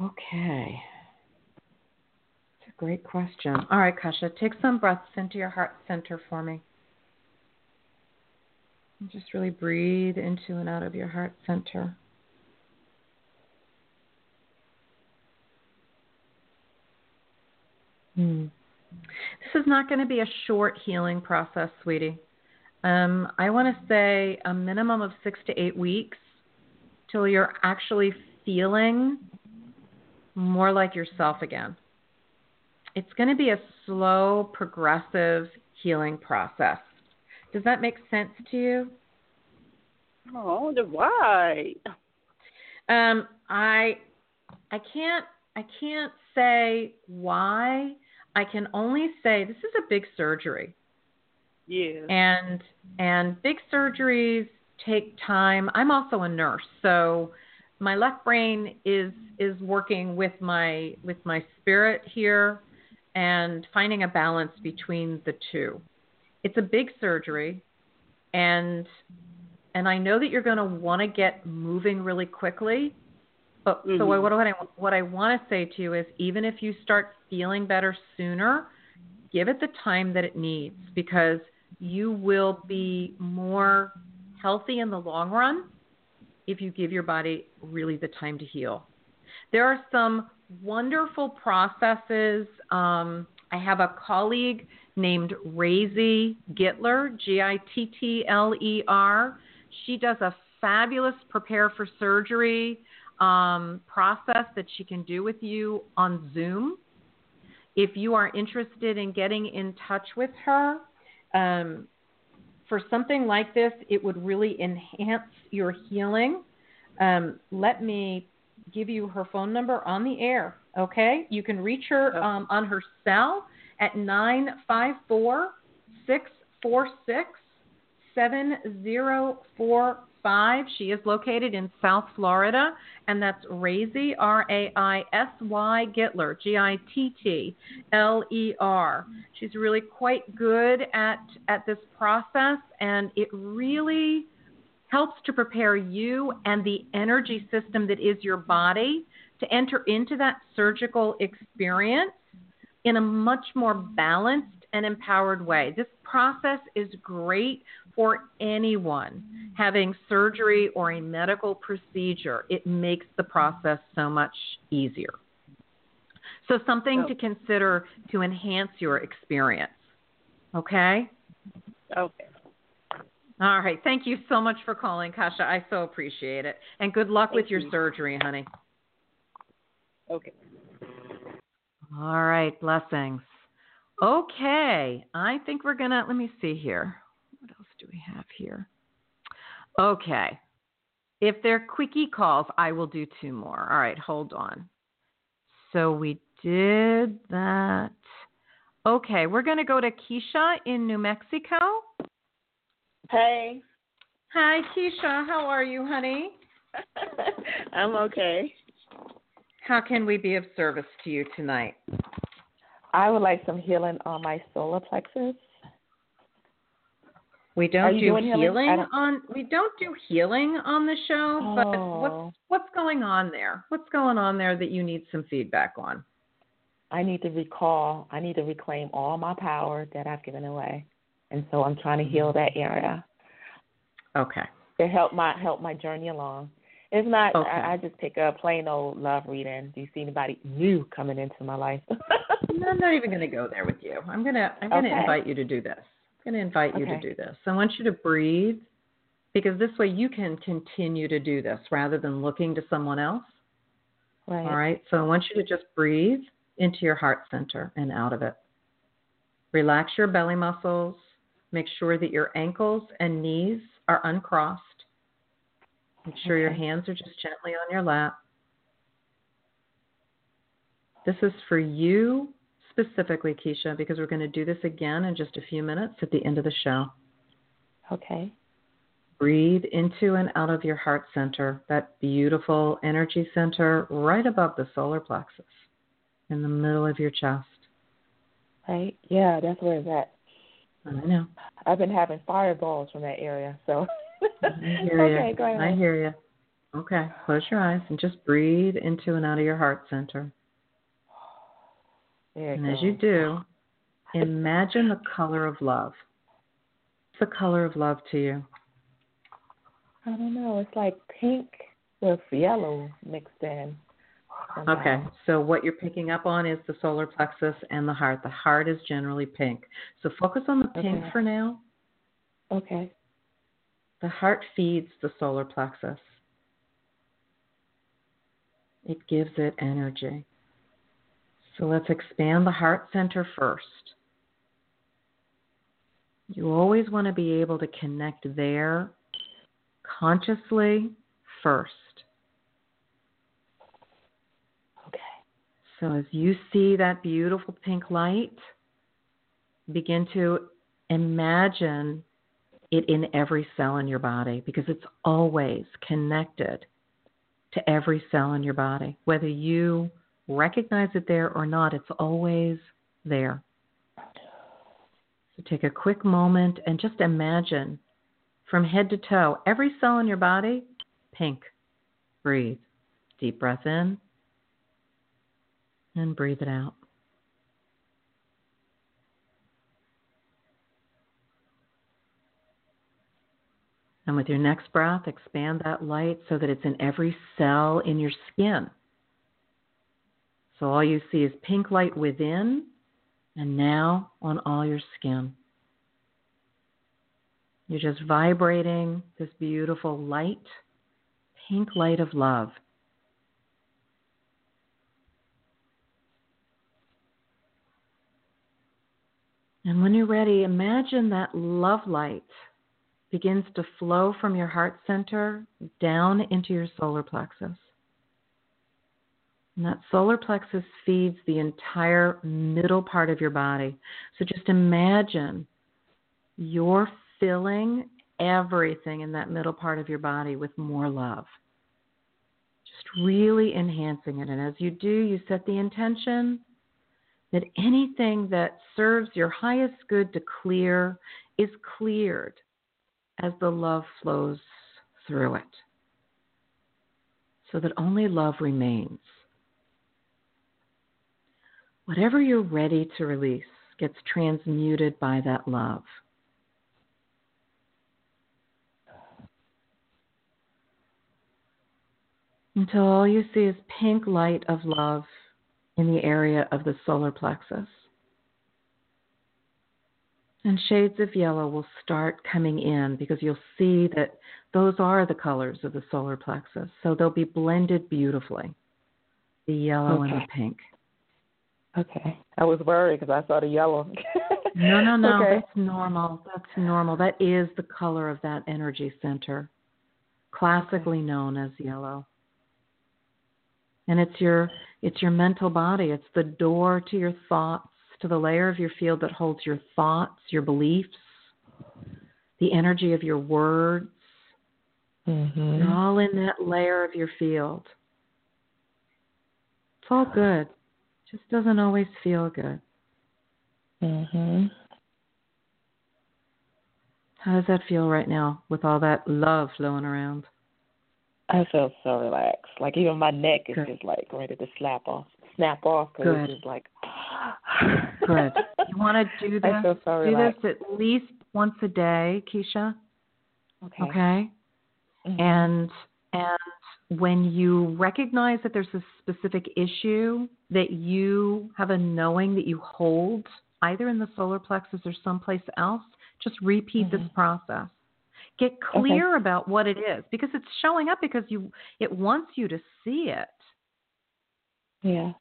Okay. Great question. All right, Kasha, take some breaths into your heart center for me. And just really breathe into and out of your heart center. Hmm. This is not going to be a short healing process, sweetie. Um, I want to say a minimum of six to eight weeks till you're actually feeling more like yourself again. It's going to be a slow, progressive healing process. Does that make sense to you? Oh, why. Um, I I can't I can't say why. I can only say this is a big surgery. Yeah. and and big surgeries take time i'm also a nurse so my left brain is is working with my with my spirit here and finding a balance between the two it's a big surgery and and i know that you're going to want to get moving really quickly but so Mhm. what, what i what i want to say to you is even if you start feeling better sooner give it the time that it needs because you will be more healthy in the long run if you give your body really the time to heal. There are some wonderful processes. Um, I have a colleague named Raisy Gittler, G I T T L E R. She does a fabulous prepare for surgery um, process that she can do with you on Zoom if you are interested in getting in touch with her, um, for something like this, it would really enhance your healing. Um, let me give you her phone number on the air, okay? You can reach her um, on her cell at nine five four six four six seven zero four five. She is located in South Florida, and that's Raisy, R A I S Y Gittler, G I T T L E R. She's really quite good at, at this process, and it really helps to prepare you and the energy system that is your body to enter into that surgical experience in a much more balanced and empowered way. This process is great for anyone having surgery or a medical procedure. It makes the process so much easier. So, something to consider to enhance your experience. Okay? Okay. All right. Thank you so much for calling, Kasha. I so appreciate it. And good luck Thank with your you. surgery, honey. Okay. All right. Blessings. Okay. I think we're going to, let me see here. What else do we have here? Okay. If they're quickie calls, I will do two more. All right. Hold on. So we did that. Okay. We're going to go to Keisha in New Mexico. Hey, Hi, Keisha. How are you, honey? *laughs* I'm okay. How can we be of service to you tonight? I would like some healing on my solar plexus. We don't do healing? healing on we don't do healing on the show, but Oh. what's what's going on there? What's going on there that you need some feedback on? I need to recall, I need to reclaim all my power that I've given away. And so I'm trying to mm-hmm. heal that area Okay. to help my help my journey along. It's not Okay. I, I just pick a plain old love reading. Do you see anybody new coming into my life? *laughs* No, I'm not even going to go there with you. I'm going to I'm going to Okay. invite you to do this. I'm going to invite you to do this. I want you to breathe because this way you can continue to do this rather than looking to someone else. right. All right. So I want you to just breathe into your heart center and out of it. Relax your belly muscles. Make sure that your ankles and knees are uncrossed. Make sure your hands are just gently on your lap. This is for you specifically, Keisha, because we're going to do this again in just a few minutes at the end of the show. Okay. Breathe into and out of your heart center, that beautiful energy center right above the solar plexus in the middle of your chest. Right? Yeah, that's where it's at. I know. I've been having fireballs from that area, so I *laughs* hear okay, you. go ahead. I hear you. Okay, close your eyes and just breathe into and out of your heart center. And as you do, imagine the color of love. What's the color of love to you? I don't know. It's like pink with yellow mixed in. Okay, so what you're picking up on is the solar plexus and the heart. The heart is generally pink. So focus on the pink Okay. for now. Okay. The heart feeds the solar plexus, it gives it energy. So let's expand the heart center first. You always want to be able to connect there consciously first. Okay. So as you see that beautiful pink light, begin to imagine it in every cell in your body because it's always connected to every cell in your body. Whether you recognize it there or not, it's always there. So take a quick moment and just imagine from head to toe, every cell in your body, pink. Breathe. Deep breath in and breathe it out. And with your next breath, expand that light so that it's in every cell in your skin. So all you see is pink light within and now on all your skin. You're just vibrating this beautiful light, pink light of love. And when you're ready, imagine that love light begins to flow from your heart center down into your solar plexus. And that solar plexus feeds the entire middle part of your body. So just imagine you're filling everything in that middle part of your body with more love. Just really enhancing it. And as you do, you set the intention that anything that serves your highest good to clear is cleared as the love flows through it, so that only love remains. Whatever you're ready to release gets transmuted by that love. Until all you see is pink light of love in the area of the solar plexus. And shades of yellow will start coming in because you'll see that those are the colors of the solar plexus. So they'll be blended beautifully the yellow Okay. and the pink. Okay. I was worried because I saw the yellow. No, no, no. *laughs* Okay. That's normal. That's normal. That is the color of that energy center, classically known as yellow. And it's your it's your mental body. It's the door to your thoughts, to the layer of your field that holds your thoughts, your beliefs, the energy of your words. Mhm. They're all in that layer of your field. It's all good. Just doesn't always feel good. Mhm. How does that feel right now with all that love flowing around? I feel so relaxed. Like even my neck is Good. just like ready to slap off, snap off because Good. it's just like. *sighs* Good. You *laughs* want to do this? I feel so relaxed. do this at least once a day, Keisha. Okay. Okay. Mhm. And and when you recognize that there's a specific issue that you have a knowing that you hold either in the solar plexus or someplace else, just repeat this Mhm. process. Get clear about what it is because it's showing up because you it wants you to see it. Yeah.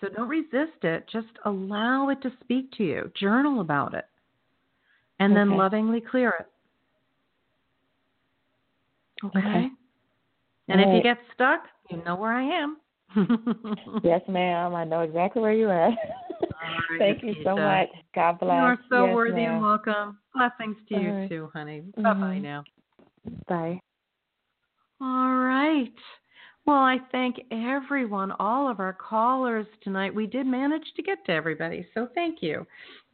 So don't resist it. Just allow it to speak to you. Journal about it. And then Okay. lovingly clear it. Okay. Okay. And if you get stuck, you know where I am. *laughs* Yes, ma'am. I know exactly where you're at. *laughs* right, Thank you so much. God bless. You are so Yes, worthy ma'am. and welcome. Blessings to you Alright. too, honey. Bye bye Mhm. now. Bye. All right. Well, I thank everyone, all of our callers tonight. We did manage to get to everybody, so thank you.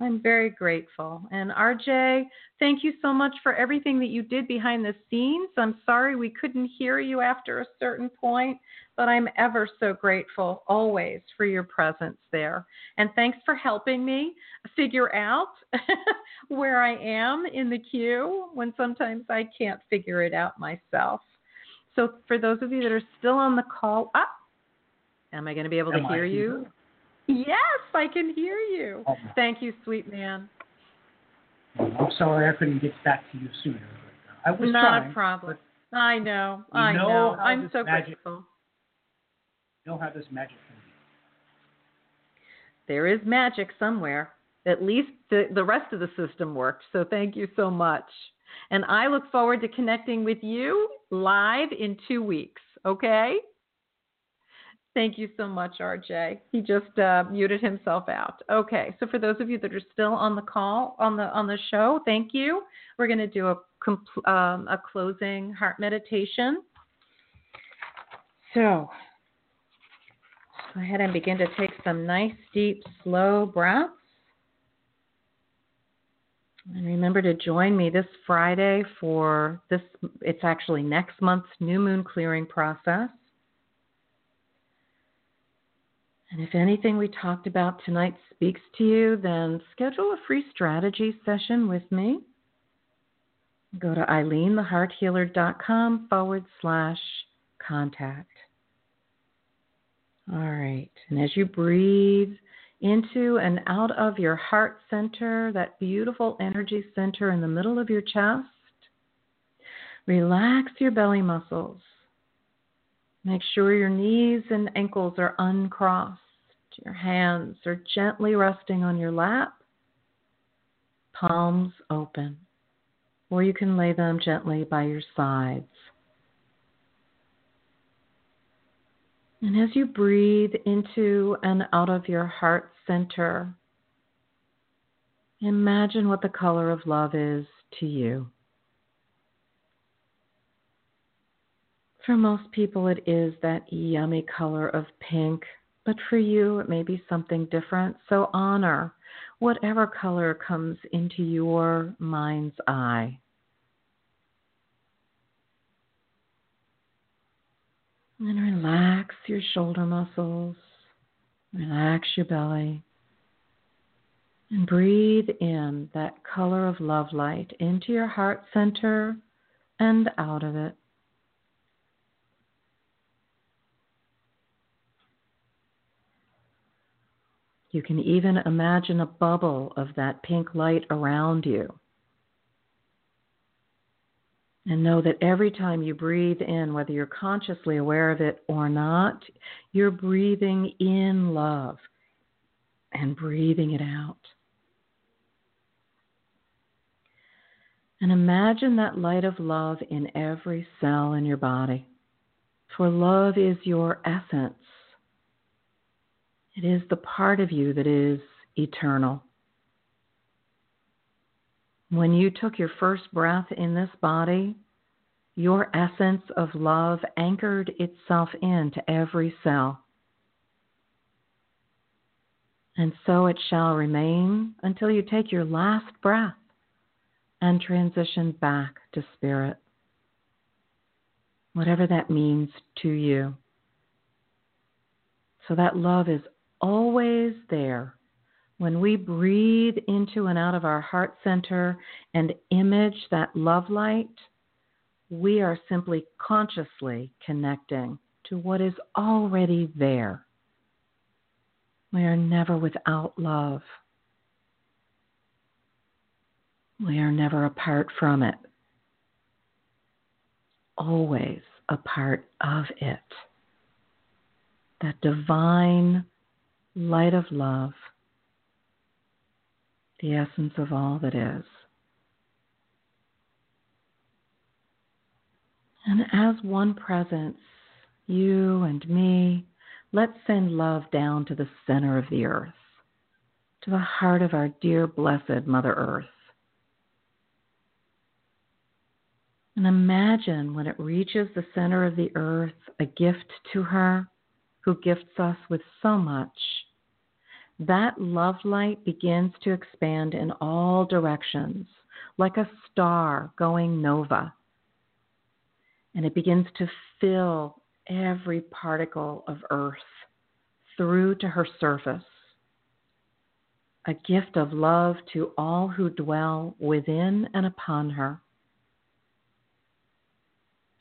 I'm very grateful. And RJ, thank you so much for everything that you did behind the scenes. I'm sorry we couldn't hear you after a certain point, but I'm ever so grateful always for your presence there. And thanks for helping me figure out *laughs* where I am in the queue when sometimes I can't figure it out myself. So, for those of you that are still on the call, up, am I going to be able to Am hear you? Yes, I can hear you. Oh. Thank you, sweet man. I'm sorry I couldn't get back to you sooner. Uh, I was Not trying. a problem. I know. I know know. I'm so grateful. How this magic. There is magic somewhere. At least the, the rest of the system worked. So thank you so much. And I look forward to connecting with you live in two weeks. Okay? Thank you so much, RJ. He just uh, muted himself out. Okay, so for those of you that are still on the call on the on the show, thank you. We're going to do a um, a closing heart meditation. So go ahead and begin to take some nice, deep, slow breaths. And remember to join me this Friday for this, it's actually next month's new moon clearing process. And if anything we talked about tonight speaks to you, then schedule a free strategy session with me. Go to ilenethehearthealer.com forward slash contact. All right. And as you breathe into and out of your heart center, that beautiful energy center in the middle of your chest, relax your belly muscles. Make sure your knees and ankles are uncrossed. Your hands are gently resting on your lap, palms open, or you can lay them gently by your sides. And as you breathe into and out of your heart center, imagine what the color of love is to you. For most people, it is that yummy color of pink, but for you, it may be something different. So honor whatever color comes into your mind's eye. And relax your shoulder muscles, relax your belly, and breathe in that color of love light into your heart center and out of it. You can even imagine a bubble of that pink light around you. And know that every time you breathe in, whether you're consciously aware of it or not, you're breathing in love and breathing it out. And imagine that light of love in every cell in your body. For love is your essence. It is the part of you that is eternal. When you took your first breath in this body, your essence of love anchored itself into every cell. And so it shall remain until you take your last breath and transition back to spirit. Whatever that means to you. So that love is always there. When we breathe into and out of our heart center and image that love light, we are simply consciously connecting to what is already there. We are never without love. We are never apart from it, always a part of it. That divine light of love, the essence of all that is. And as one presence, you and me, let's send love down to the center of the earth, to the heart of our dear, blessed Mother Earth. And imagine when it reaches the center of the earth, a gift to her who gifts us with so much. That love light begins to expand in all directions, like a star going nova. And it begins to fill every particle of earth through to her surface. A gift of love to all who dwell within and upon her.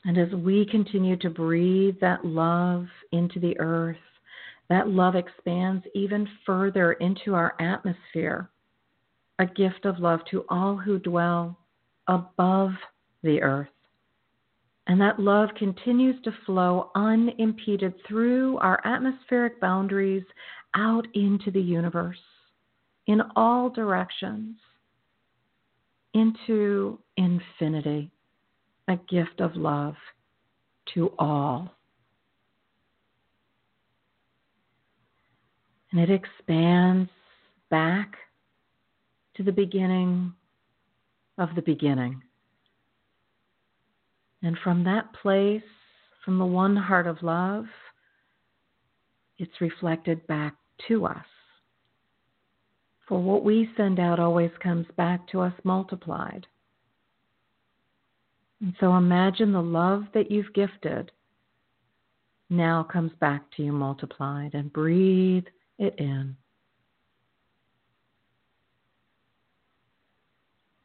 And as we continue to breathe that love into the earth, that love expands even further into our atmosphere, a gift of love to all who dwell above the earth. And that love continues to flow unimpeded through our atmospheric boundaries out into the universe in all directions into infinity a gift of love to all. And it expands back to the beginning of the beginning. And from that place, from the one heart of love, it's reflected back to us. For what we send out always comes back to us multiplied. And so imagine the love that you've gifted now comes back to you multiplied and breathe it in.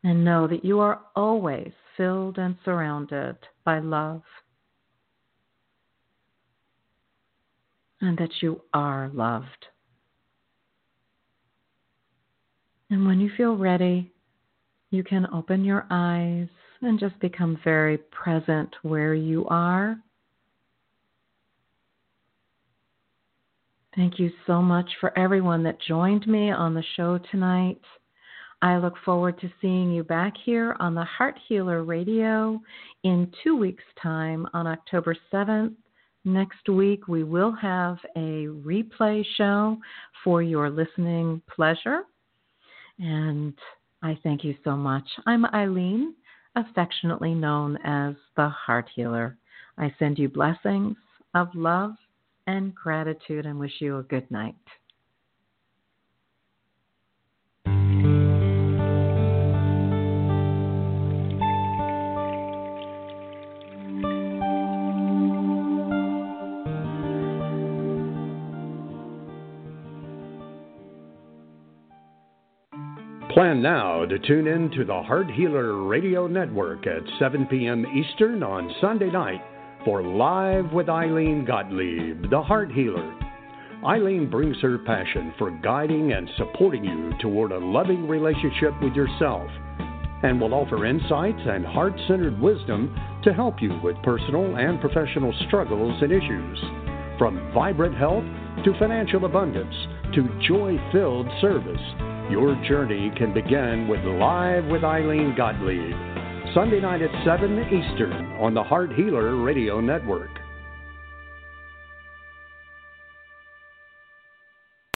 And know that you are always filled and surrounded by love. And that you are loved. And when you feel ready, you can open your eyes and just become very present where you are. Thank you so much for everyone that joined me on the show tonight. I look forward to seeing you back here on the Heart Healer Radio in two weeks' time on October 7th. Next week, we will have a replay show for your listening pleasure. And I thank you so much. I'm Ilene, affectionately known as the Heart Healer. I send you blessings of love and gratitude and wish you a good night. Plan now to tune in to the Heart Healer Radio Network at 7 p.m. Eastern on Sunday night for Live with Ilene Gottlieb, the Heart Healer. Ilene brings her passion for guiding and supporting you toward a loving relationship with yourself and will offer insights and heart centered wisdom to help you with personal and professional struggles and issues. From vibrant health to financial abundance to joy filled service, your journey can begin with Live with Ilene Gottlieb. Sunday night at 7 Eastern on the Heart Healer Radio Network.